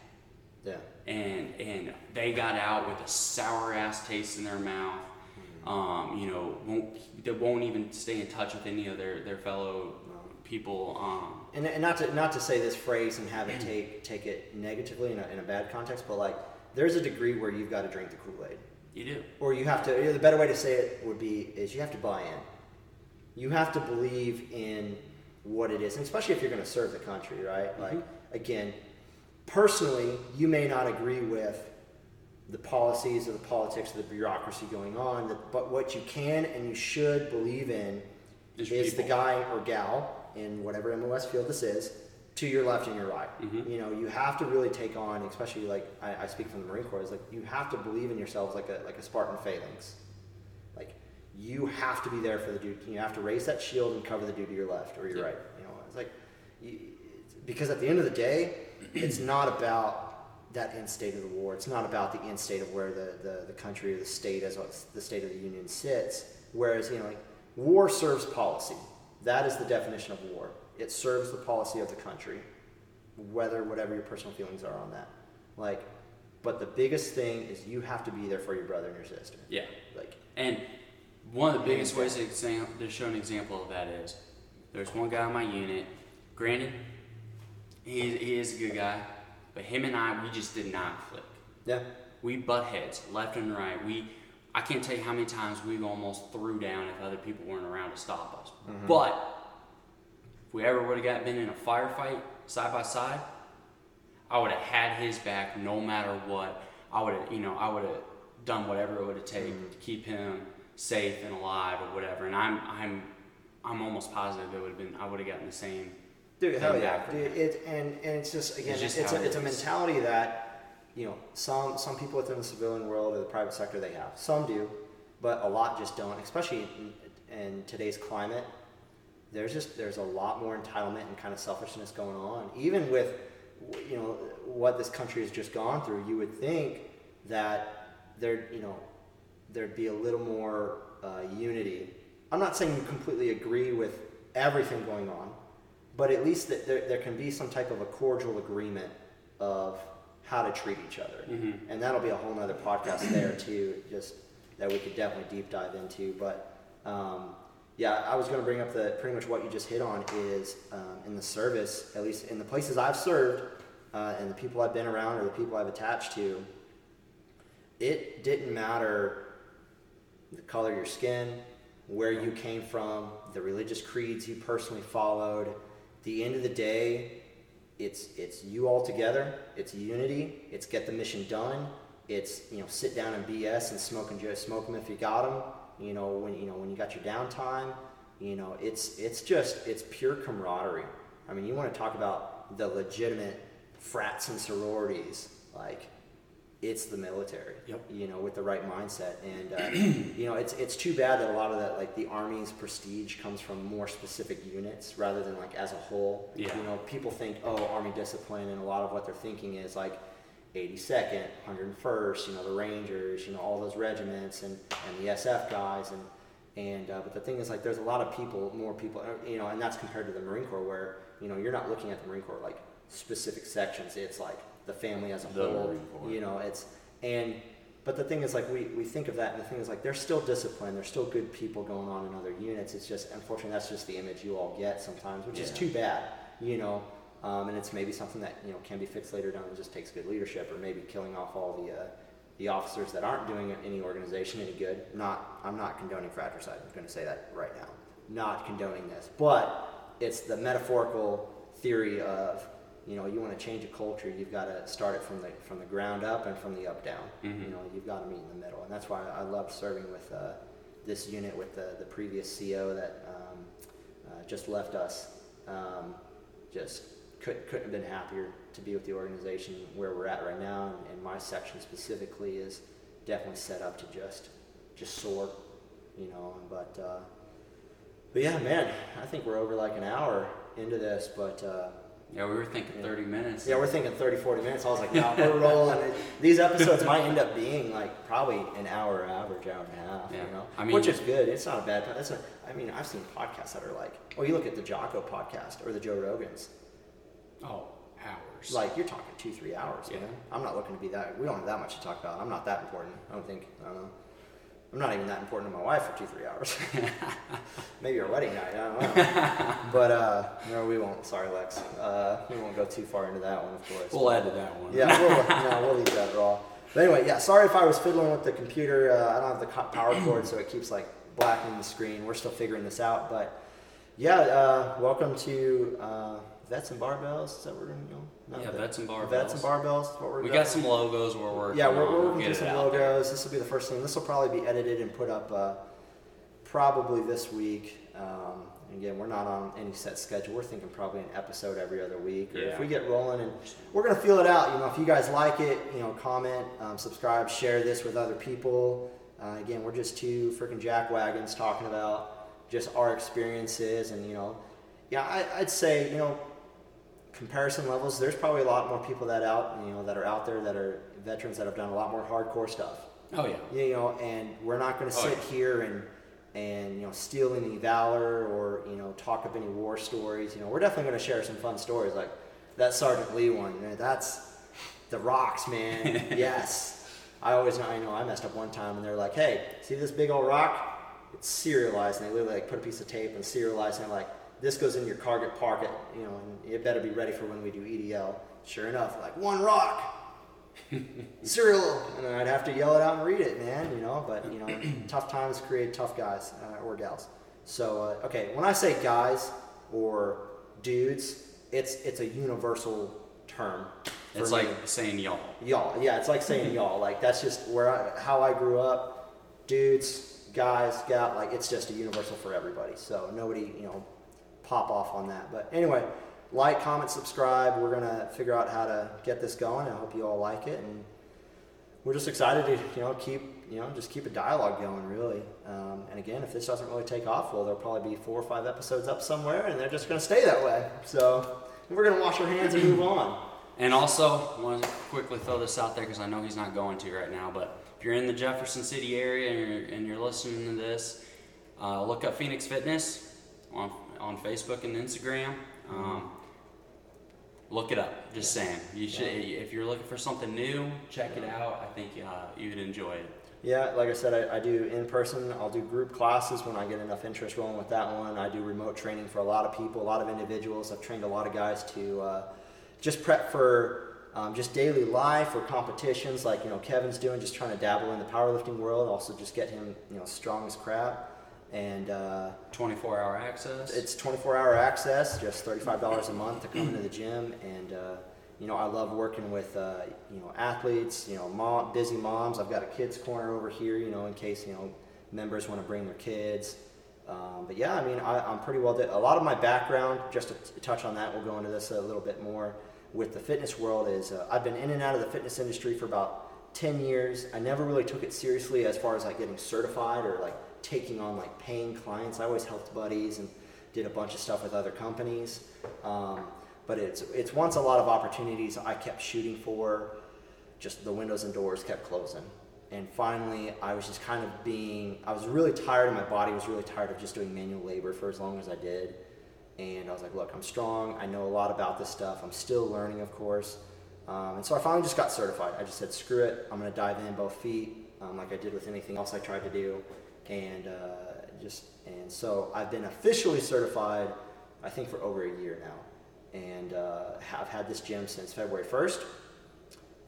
Yeah. and and they got out with a sour ass taste in their mouth. Um, you know, won't they won't even stay in touch with any of their their fellow people. Um, And, and not to not to say this phrase and have it take take it negatively in a, in a bad context, but like there's a degree where you've got to drink the Kool Aid. you do. or you have to the better way to say it would be is you have to buy in you have to believe in what it is and especially if you're going to serve the country right like again personally you may not agree with the policies or the politics or the bureaucracy going on that- but what you can and you should believe in Is is, the guy or gal in whatever mos field this is to your left and your right. Mhm. you know you have to really take on especially like I, I speak from the marine corps is like you have to believe in yourselves like a like a spartan phalanx. Like you have to be there for the dude. You have to raise that shield and cover the dude to your left or your Yeah. right. You know it's like you, because at the end of the day it's not about that end state of the war. It's not about the end state of where the, the, the country or the state as the state of the union sits. Whereas you know like war serves policy. That is the definition of war. It serves the policy of the country whether whatever your personal feelings are on that. Like but the biggest thing is you have to be there for your brother and your sister. Yeah, like and one of the biggest ways to, exam- to show an example of that is there's one guy in my unit. Granted, he he is a good guy, but him and I we just did not click. yeah We butt heads left and right. We I can't tell you how many times we almost threw down if other people weren't around to stop us. Mm-hmm. But if we ever would have got been in a firefight side by side, I would have had his back no matter what. I would have, you know, I would have done whatever it would have taken mm-hmm. to keep him safe and alive or whatever. And I'm I'm I'm almost positive it would have been I would have gotten the same. Dude, hell yeah, dude. It and and it's just again, It's it's, just how a it it's a mentality that you know some some people within the civilian world or the private sector they have. Some do, but a lot just don't. Especially in, in today's climate, there's just there's a lot more entitlement and kind of selfishness going on. Even with you know what this country has just gone through, you would think that there you know there'd be a little more uh, unity. I'm not saying you completely agree with everything going on, but at least that there, there can be some type of a cordial agreement of how to treat each other. And that'll be a whole nother podcast there too, just that we could definitely deep dive into. But um, yeah, I was going to bring up the pretty much what you just hit on is um, in the service, at least in the places I've served uh, and the people I've been around or the people I've attached to, it didn't matter the color of your skin, where you came from, the religious creeds you personally followed. The end of the day, it's it's you all together. It's unity. It's get the mission done. It's you know sit down and BS and smoke and just smoke them if you got them. You know when you know when you got your downtime. You know it's it's just it's pure camaraderie. I mean you want to talk about the legitimate frats and sororities like it's the military. Yep. You know, with the right mindset, and uh, you know, it's it's too bad that a lot of that, like the army's prestige, comes from more specific units rather than like as a whole. Yeah. You know, people think, oh, army discipline, and a lot of what they're thinking is like 82nd, 101st, you know, the Rangers, you know, all those regiments, and and the SF guys, and and uh, but the thing is, like, there's a lot of people, more people, uh, you know, and that's compared to the Marine Corps, where you know you're not looking at the Marine Corps like specific sections. It's like the family as a The whole. You know, it's and but the thing is like we, we think of that and the thing is like there's still discipline there's still good people going on in other units. It's just unfortunately that's just the image you all get sometimes which is too bad you know um, and it's maybe something that you know can be fixed later down and just takes good leadership or maybe killing off all the uh, the officers that aren't doing any organization any good. Not i'm not condoning fratricide i'm going to say that right now. Not condoning this but it's the metaphorical theory of you know you want to change a culture you've got to start it from the from the ground up and from the up down Mhm. you know you've got to meet in the middle and that's why i loved serving with uh, this unit with the, the previous ceo that um, uh, just left us um, just could, couldn't have been happier to be with the organization where we're at right now and, and my section specifically is definitely set up to just just soar you know but uh, but yeah man i think we're over like an hour into this but uh, Yeah, we were thinking Yeah. 30 minutes. yeah, we're thinking 30, 40 minutes. I was like, no, we're rolling. These episodes might end up being like probably an hour average, hour and a half, Yeah. you know, I mean- which is good. It's not a bad, that's a, I mean, I've seen podcasts that are like, oh, you look at the Jocko podcast or the Joe Rogans, Oh, hours. like you're talking two, three hours, Yeah. man. I'm not looking to be that, we don't have that much to talk about. I'm not that important. I don't think, I don't know. I'm not even that important to my wife for two, three hours. Maybe our wedding night, I don't know. but, uh, no, we won't. Sorry, Lex. Uh, we won't go too far into that one, of course. we'll add to that one. Yeah, we'll, no, we'll leave that raw. But anyway, yeah, sorry if I was fiddling with the computer. Uh, I don't have the power cord, so it keeps like blacking the screen. We're still figuring this out. But yeah, uh, welcome to uh, Vets and Barbells. Is that where we're going to go? No, Yeah, Vets and barbells. Vets and Barbells. What we're We going. got some logos we're working Yeah, we're, we're working through some logos. This will be the first thing. This will probably be edited and put up uh, probably this week. Um, again, we're not on any set schedule. We're thinking probably an episode every other week. Or if we get rolling, and we're gonna feel it out. You know, if you guys like it, you know, comment, um, subscribe, share this with other people. Uh, again, we're just two freaking jack wagons talking about just our experiences, and you know, yeah, I, I'd say you know comparison levels, there's probably a lot more people that out, you know, that are out there that are veterans that have done a lot more hardcore stuff. Oh, yeah. You know, and we're not going to Oh, sit yeah. here and and you know steal any valor or you know talk up any war stories. You know, we're definitely going to share some fun stories like that Sergeant Lee one. Man, that's the rocks, man. yes, I always know. I know I messed up one time, and they're like, "Hey, see this big old rock? It's serialized." And they literally like put a piece of tape and serialized, and like this goes in your carget pocket. You know, and it better be ready for when we do EDL. Sure enough, like one rock serial, and I'd have to yell it out and read it, man. You know, but you know, tough times create tough guys uh, or gals. So uh, okay, when I say guys or dudes, it's it's a universal term. It's me. like saying y'all. y'all. Yeah, it's like saying y'all. Like that's just where I, how I grew up. Dudes, guys, gal, like it's just a universal for everybody. So nobody, you know, pop off on that. But anyway, like, comment, subscribe. We're gonna figure out how to get this going. I hope you all like it, and we're just excited to you know keep you know just keep a dialogue going really. Um, and again, if this doesn't really take off, well, there'll probably be four or five episodes up somewhere, and they're just gonna stay that way. So we're gonna wash our hands and move on. And also, want to quickly throw this out there because I know he's not going to right now. But if you're in the Jefferson City area and you're, and you're listening to this, uh, look up Phoenix Fitness on on Facebook and Instagram. Um, look it up. Just saying, you should. If you're looking for something new, check it out. I think uh, you'd enjoy it. Yeah, like I said, I, I do in person. I'll do group classes when I get enough interest rolling with that one. I do remote training for a lot of people, a lot of individuals. I've trained a lot of guys to uh, just prep for um, just daily life or competitions, like you know Kevin's doing, just trying to dabble in the powerlifting world. Also, just get him you know strong as crap. And uh, 24 hour access. it's 24 hour access, just $35 a month to come into the gym. And, uh, you know, I love working with, uh, you know, athletes, you know, mom, busy moms. I've got a kids corner over here, you know, in case, you know, members want to bring their kids. Um, but yeah, I mean, I, I'm pretty well, a lot of my background, just to t- touch on that, we'll go into this a little bit more with the fitness world is uh, I've been in and out of the fitness industry for about 10 years. I never really took it seriously as far as like getting certified or like taking on like paying clients. I always helped buddies and did a bunch of stuff with other companies. Um, but it's it's once a lot of opportunities I kept shooting for. Just the windows and doors kept closing. And finally, I was just kind of being, I was really tired, and my body was really tired of just doing manual labor for as long as I did. And I was like, look, I'm strong. I know a lot about this stuff. I'm still learning, of course. Um, and so I finally just got certified. I just said, screw it. I'm going to dive in both feet, um, like I did with anything else I tried to do and uh, just and so I've been officially certified, I think for over a year now, and uh, have had this gym since February 1st,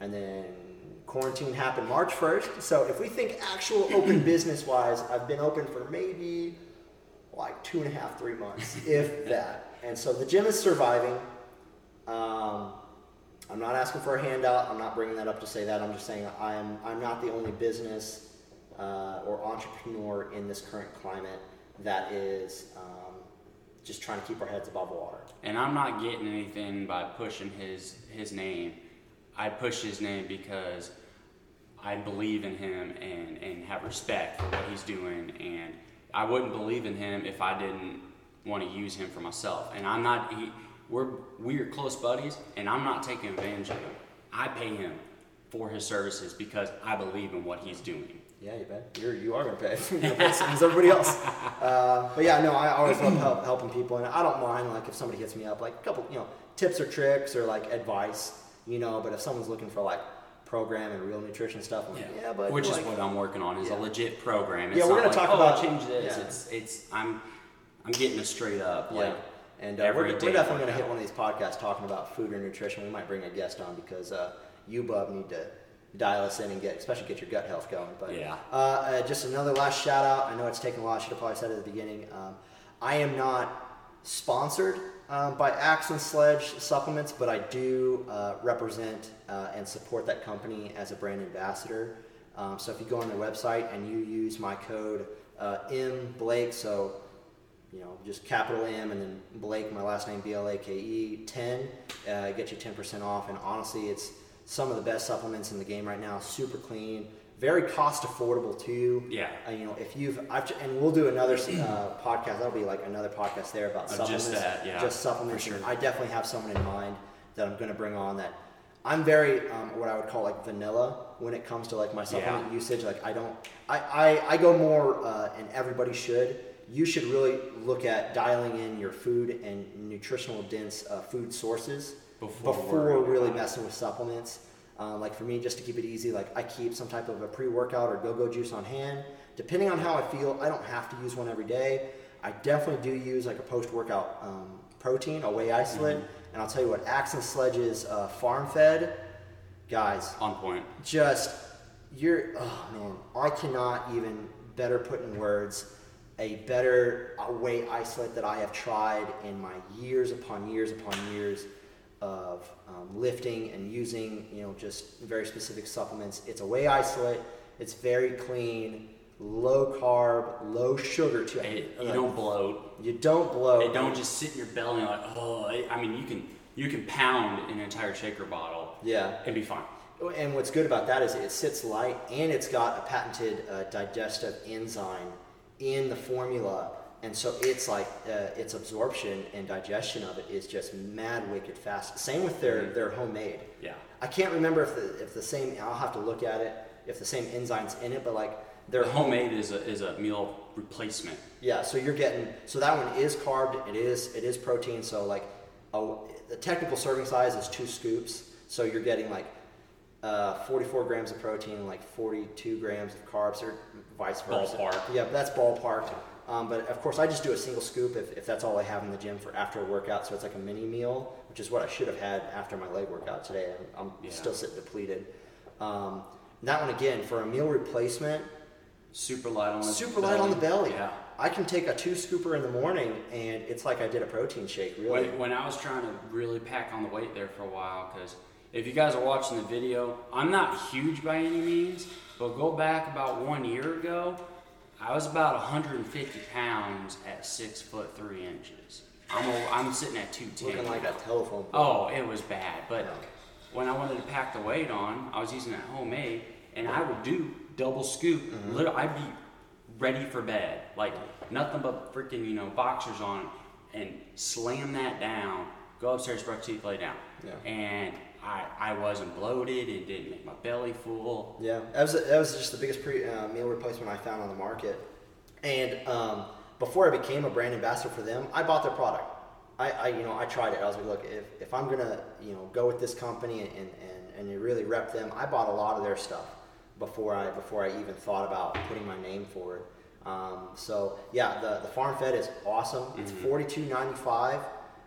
and then quarantine happened March 1st. So if we think actual open business wise, I've been open for maybe like two and a half, three months, if that. And so the gym is surviving. Um, I'm not asking for a handout. I'm not bringing that up to say that. I'm just saying I'm I'm not the only business uh, or entrepreneur in this current climate that is um, just trying to keep our heads above water. And I'm not getting anything by pushing his his name. I push his name because I believe in him and, and have respect for what he's doing. And I wouldn't believe in him if I didn't want to use him for myself. And I'm not. He, we're we're close buddies, and I'm not taking advantage of him. I pay him for his services because I believe in what he's doing. Yeah, you bet. You're, you are going to pay. You're going to pay as everybody else. Uh, but yeah, no, I always love help, helping people, and I don't mind like if somebody hits me up, like a couple, you know, tips or tricks or like advice, you know. But if someone's looking for like program and real nutrition stuff, I'm like, yeah, but which like, is what I'm working on is Yeah. a legit program. It's Yeah, we're not gonna like, talk oh, about- change this. yeah. It's it's I'm I'm getting a straight up Yeah. like And uh, we're, we're definitely going to hit one of these podcasts talking about food or nutrition. We might bring a guest on because uh, you, Bub, need to dial us in and get, especially get your gut health going. But Yeah. uh, uh, just another last shout out. I know it's taken a while. I should have probably said it at the beginning. Um, I am not sponsored um, by Axe and Sledge supplements, but I do uh, represent uh, and support that company as a brand ambassador. Um, so if you go on their website and you use my code uh, M Blake, so you know, just capital M and then Blake, my last name B L A K E, 10, uh, get you 10% off. And honestly, it's some of the best supplements in the game right now. Super clean, very cost affordable too. Yeah. Uh, you know, if you've, I've, and we'll do another uh, podcast. That'll be like another podcast there about supplements. just that, yeah, Just supplements. sure. I definitely have someone in mind that I'm going to bring on that. I'm very um, what I would call like vanilla when it comes to like my supplement Yeah. usage. Like I don't, I, I, I go more, uh, and everybody should. You should really look at dialing in your food and nutritional dense uh, food sources Before before really messing with supplements. Um, like for me, just to keep it easy, like I keep some type of a pre-workout or go-go juice on hand. Depending on how I feel, I don't have to use one every day. I definitely do use like a post-workout um, protein, a whey isolate, Mm-hmm. and I'll tell you what, Axe and Sledge's uh, farm-fed, guys, on point. just you're oh man i cannot even better put in words a better uh, whey isolate that i have tried in my years upon years upon years of um, lifting and using you know just very specific supplements it's a whey isolate it's very clean low carb, low sugar too. It, you Like, don't bloat. you don't blow. It don't just sit in your belly and like, oh. I- I mean, you can you can pound an entire shaker bottle Yeah. and be fine. And what's good about that is it sits light and it's got a patented uh, digestive enzyme in the formula. And so it's like uh, its absorption and digestion of it is just mad wicked fast. Same with their, Mhm. their homemade. Yeah. I can't remember if the, if the same, I'll have to look at it, if the same enzymes in it, but like their The homemade is a is a meal replacement. Yeah, so you're getting so that one is carved. It is it is protein. So like, a, the technical serving size is two scoops. So you're getting like uh, 44 grams of protein and like 42 grams of carbs, or vice versa. Ballpark. Yeah, that's ballpark. Um, but of course, I just do a single scoop if, if that's all I have in the gym for after a workout. So it's like a mini meal, which is what I should have had after my leg workout today. I'm, I'm Yeah. still sitting depleted. Um, that one again for a meal replacement, Super light on the super light on the belly. Yeah. I can take a two scooper in the morning and it's like I did a protein shake. Really. When, when I was trying to really pack on the weight there for a while, because if you guys are watching the video, I'm not huge by any means, but go back about one year ago, I was about 150 pounds at six foot three inches. I'm a, I'm sitting at 210. Looking like a telephone. pole. Oh, it was bad. But when I wanted to pack the weight on, I was using that homemade, and I would do double scoop. Mm-hmm. Literally, I'd be ready for bed, like nothing but freaking you know boxers on, and slam that down. Go upstairs, brush teeth, lay down. Yeah. And I I wasn't bloated. It didn't make my belly full. Yeah, that was that was just the biggest pre, uh, meal replacement I found on the market. And um, before I became a brand ambassador for them, I bought their product. I, I you know I tried it. I was like, look, if, if I'm gonna you know go with this company and, and, and you really rep them, I bought a lot of their stuff before I before I even thought about putting my name forward. Um, so yeah, the the farm fed is awesome. It's forty two ninety five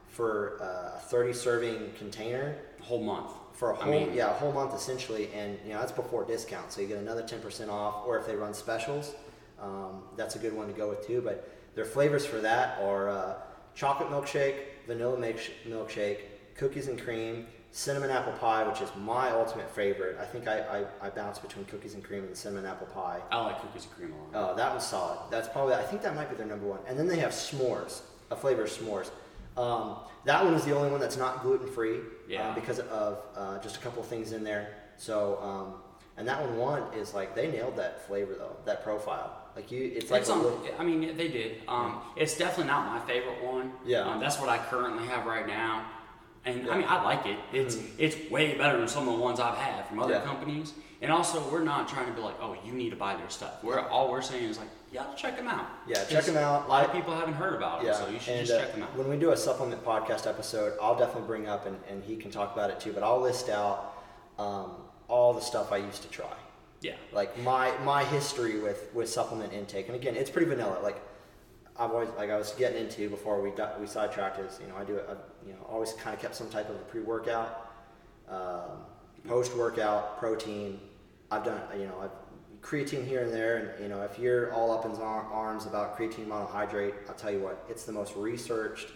for uh, a thirty serving container Whole month. for a whole mean- yeah a whole month essentially and you know that's before discount so you get another 10% off or if they run specials um, that's a good one to go with too but their flavors for that are uh, chocolate milkshake vanilla milksh- milkshake cookies and cream cinnamon apple pie which is my ultimate favorite i think i, I, I bounce between cookies and cream and cinnamon apple pie I like cookies and cream a lot. Oh, that was solid. That's probably I think that might be their number one. And then they have s'mores, a flavor of s'mores. Um, that one is the only one that's not gluten free. Yeah. because of uh, just a couple things in there. So, um, and that one one is like they nailed that flavor though, that profile. Like you, it's like It's on, little- I mean, they did. Um, it's definitely not my favorite one. Yeah. Um, that's what I currently have right now, and Yeah. I mean, I like it. It's it's way better than some of the ones I've had from other Yeah. companies. And also, we're not trying to be like, oh, you need to buy their stuff. We're all we're saying is like, yeah, check them out. Yeah, check 'Cause 'em out. A lot of people haven't heard about them, yeah, so you should and just uh, check them out. when we do a supplement podcast episode, I'll definitely bring up and, and he can talk about it too. But I'll list out um, all the stuff I used to try. Yeah. like my my history with with supplement intake and again it's pretty vanilla like i've always like i was getting into before we got we sidetracked is you know i do a, you know always kind of kept some type of a pre-workout um, post-workout protein i've done you know i've creatine here and there and you know if you're all up in arms about creatine monohydrate i'll tell you what it's the most researched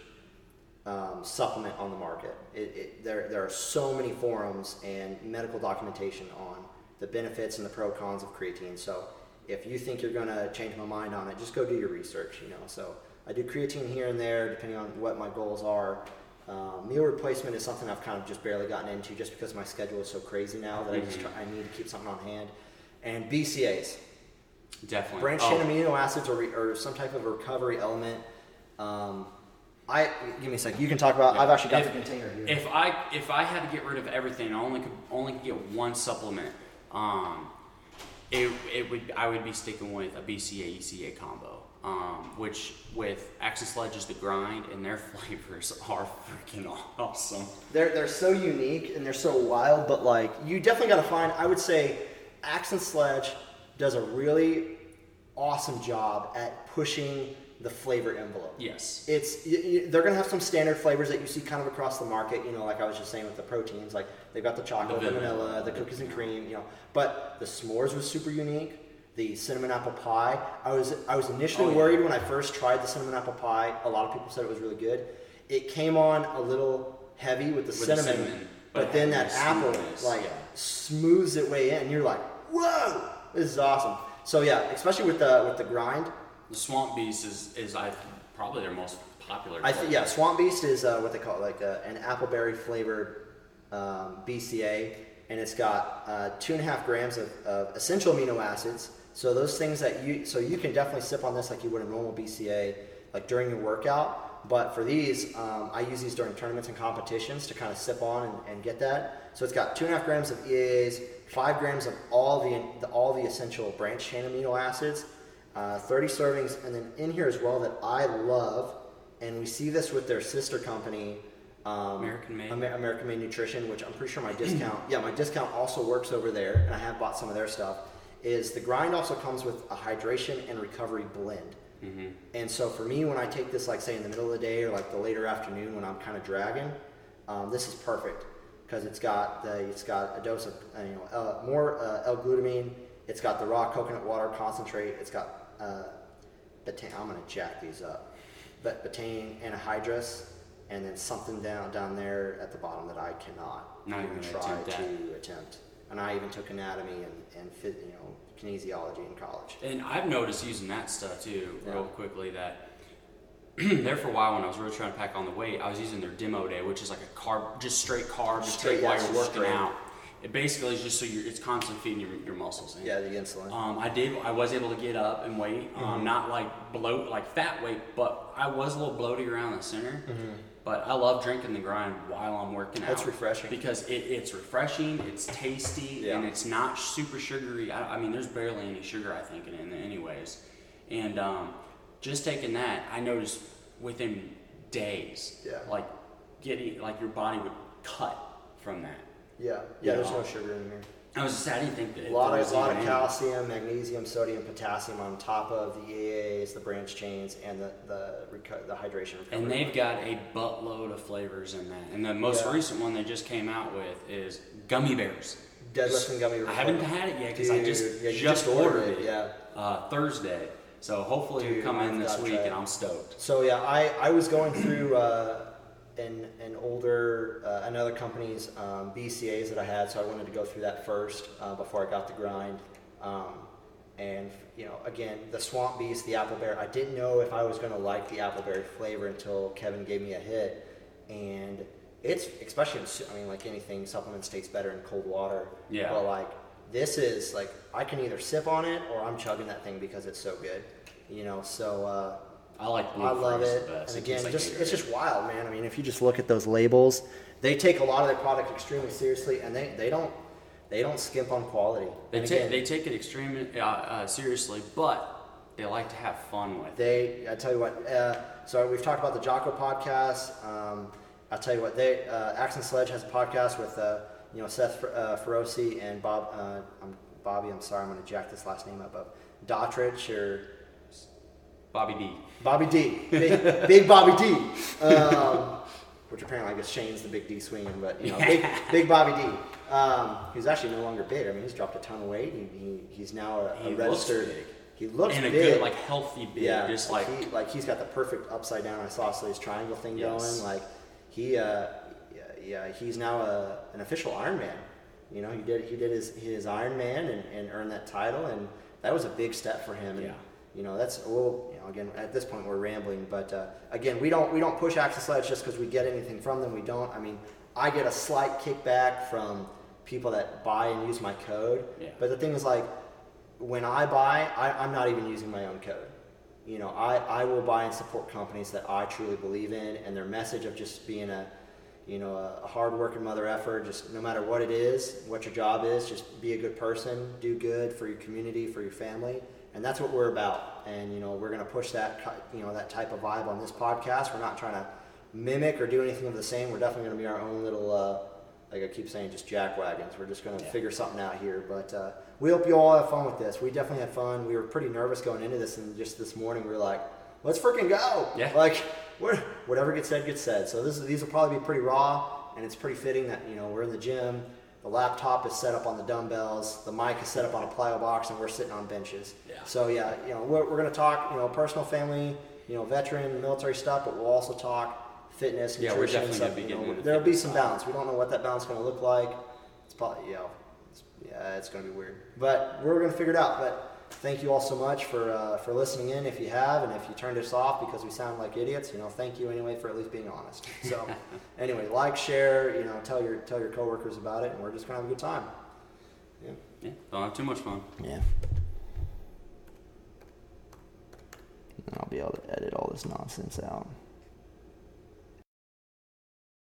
um, supplement on the market. It, it, there, there are so many forums and medical documentation on the benefits and the pro cons of creatine. So if you think you're going to change my mind on it, just go do your research. You know, so I do creatine here and there depending on what my goals are. Um, meal replacement is something I've kind of just barely gotten into just because my schedule is so crazy now that I just Mhm. try, I need to keep something on hand. And BCAs, Definitely. branched Oh, chain amino acids or, re, or some type of recovery element. Um, I give me a second. You can talk about. Yeah. I've actually got If- the container here. If I if I had to get rid of everything, I only could only could get one supplement. Um, it, it would I would be sticking with a BCA ECA combo, um, which with Axe and Sledge is the grind, and their flavors are freaking awesome. they're they're so unique and they're so wild, but like you definitely got to find. I would say, Axe and Sledge does a really awesome job at pushing the flavor envelope. Yes. It's they're gonna have some standard flavors that you see kind of across the market. You know, like I was just saying with the proteins, like they've got the chocolate, The the, vanilla. the cookies and cream. You know, but the s'mores was super unique. The cinnamon apple pie. I was I was initially Oh, yeah. worried when I first tried the cinnamon apple pie. A lot of people said it was really good. It came on a little heavy with the With the cinnamon, cinnamon, but, but then that apple like yeah. smooths it way in. You're like, whoa, this is awesome. So yeah, especially with the with the grind. The Swamp Beast is is I probably their most popular. I think yeah, Swamp Beast is uh, what they call it, like a, an appleberry flavored um, BCA, and it's got uh, two and a half grams of, of essential amino acids. So those things that you so you can definitely sip on this like you would a normal BCA, like during your workout. But for these, um, I use these during tournaments and competitions to kind of sip on and, and get that. So it's got two and a half grams of EAs, five grams of all the, the all the essential branch chain amino acids, uh, 30 servings, and then in here as well that I love, and we see this with their sister company, um, American Made. Amer- American Made Nutrition, which I'm pretty sure my discount, yeah, my discount also works over there, and I have bought some of their stuff. Is the grind also comes with a hydration and recovery blend. Mm-hmm. And so for me, when I take this, like say in the middle of the day or like the later afternoon when I'm kind of dragging, um, this is perfect because it's got the it's got a dose of uh, you know uh, more uh, L-glutamine. It's got the raw coconut water concentrate. It's got uh, betaine. I'm gonna jack these up, but betaine anhydrous, and then something down down there at the bottom that I cannot Not even try attempt to at. attempt. And I even took anatomy and and fit, you know kinesiology in college. And I've noticed using that stuff too, real quickly, that there for a while when I was really trying to pack on the weight, I was using their demo day, which is like a carb, just straight carb, just Straight, while you're working straight. out. It basically is just so you're, it's constantly feeding your, your muscles. in. Yeah, the insulin. Um, I did. I was able to get up and weight, Mm-hmm. um, not like bloat, like fat weight, but I was a little bloaty around the center. Mm-hmm. But I love drinking the grind while I'm working out. That's refreshing. because it, it's refreshing, it's tasty, Yeah. and it's not super sugary. I, I mean, there's barely any sugar I think in it, anyways. And um, just taking that, I noticed within days, Yeah. like getting like your body would cut from that. Yeah, yeah. There's Yeah. no sugar in here. I was sad. I didn't think that A lot there of was lot of calcium, magnesium, sodium, potassium on top of the EAAs, the branch chains, and the the, reco- the hydration. And they've got a buttload of flavors in that. And the most Yeah. recent one they just came out with is gummy bears. deadlifting gummy. I haven't had it yet because I just yeah, just just ordered ordered it. it, yeah. Uh, Thursday. So hopefully Dude, it'll come in this week, and. I'm stoked. So yeah, I, I was going through uh, an an older uh, another company's um, BCAs that I had, so I wanted to go through that first uh, before I got the grind. Um, and you know, again, the Swamp Beast, the Appleberry. I didn't know if I was going to like the apple appleberry flavor until Kevin gave me a hit, and it's especially in, I mean, like anything, supplements taste better in cold water. Yeah. But like this is like I can either sip on it or I'm chugging that thing because it's so good. You know, so. Uh, I like blue I love it. And again, like just it's just wild, man. I mean, if you just look at those labels, they take a lot of their product extremely seriously, and they, they don't they don't skimp on quality. they And take again, they take it extremely uh, uh, seriously, but they like to have fun with they I tell you what. Uh, so we've talked about the Jocko podcast. Um, I'll tell you what. They uh, Axe and Sledge has a podcast with uh, you know Seth uh, Feroce and Bob. Uh, I'm, Bobby, I'm sorry, I'm going to jack this last name up. Of Dottridge or Bobby D. Bobby D, big, big Bobby D, um, which apparently I guess Shane's the big D swinging, but you know, big, big Bobby D. Um, he's actually no longer big. I mean, he's dropped a ton of weight. He, he, he's now a, a He looks registered. big. He looks and a big. good, like healthy big, yeah, just like he, like he's got the perfect upside down isosceles triangle thing Yes. going. Like he, uh, yeah, he's now a, an official Ironman. You know, he did he did his his Ironman and, and earned that title, and that was a big step for him. And, Yeah. You know, that's well, you know, again at this point we're rambling, but uh, again we don't we don't push Axe and Sledge just because we get anything from them. We don't. I mean, I get a slight kickback from people that buy and use my code. Yeah. But the thing is, like, when I buy, I, I'm not even using my own code. You know, I, I will buy and support companies that I truly believe in, and their message of just being a, you know, a, a hard-working mother effort. Just no matter what it is, what your job is, just be a good person, do good for your community, for your family, and that's what we're about. And you know, we're gonna push that, you know, that type of vibe on this podcast. We're not trying to mimic or do anything of the same. We're definitely gonna be our own little. Uh, like I keep saying, just jack wagons. We're just going to Yeah. figure something out here. But uh, we hope you all have fun with this. We definitely had fun. We were pretty nervous going into this, and just this morning we were like, let's freaking go. Yeah. Like, whatever gets said, gets said. So this is, these will probably be pretty raw, and it's pretty fitting that, you know, we're in the gym. The laptop is set up on the dumbbells. The mic is set up on a plyo box, and we're sitting on benches. Yeah. So yeah, you know, we're, we're going to talk, you know, personal, family, you know, veteran, military stuff, but we'll also talk fitness, Yeah, we're nutrition, definitely stuff, you know, There'll be some balance. We don't know what that balance is going to look like. It's probably, you know, it's, yeah, it's going to be weird. But we're going to figure it out. But thank you all so much for uh, for listening in. If you have, and if you turned us off because we sound like idiots, you know, thank you anyway for at least being honest. So, anyway, like, share, you know, tell your tell your coworkers about it, and we're just gonna have a good time. Yeah. Yeah, don't have too much fun. Yeah. And I'll be able to edit all this nonsense out.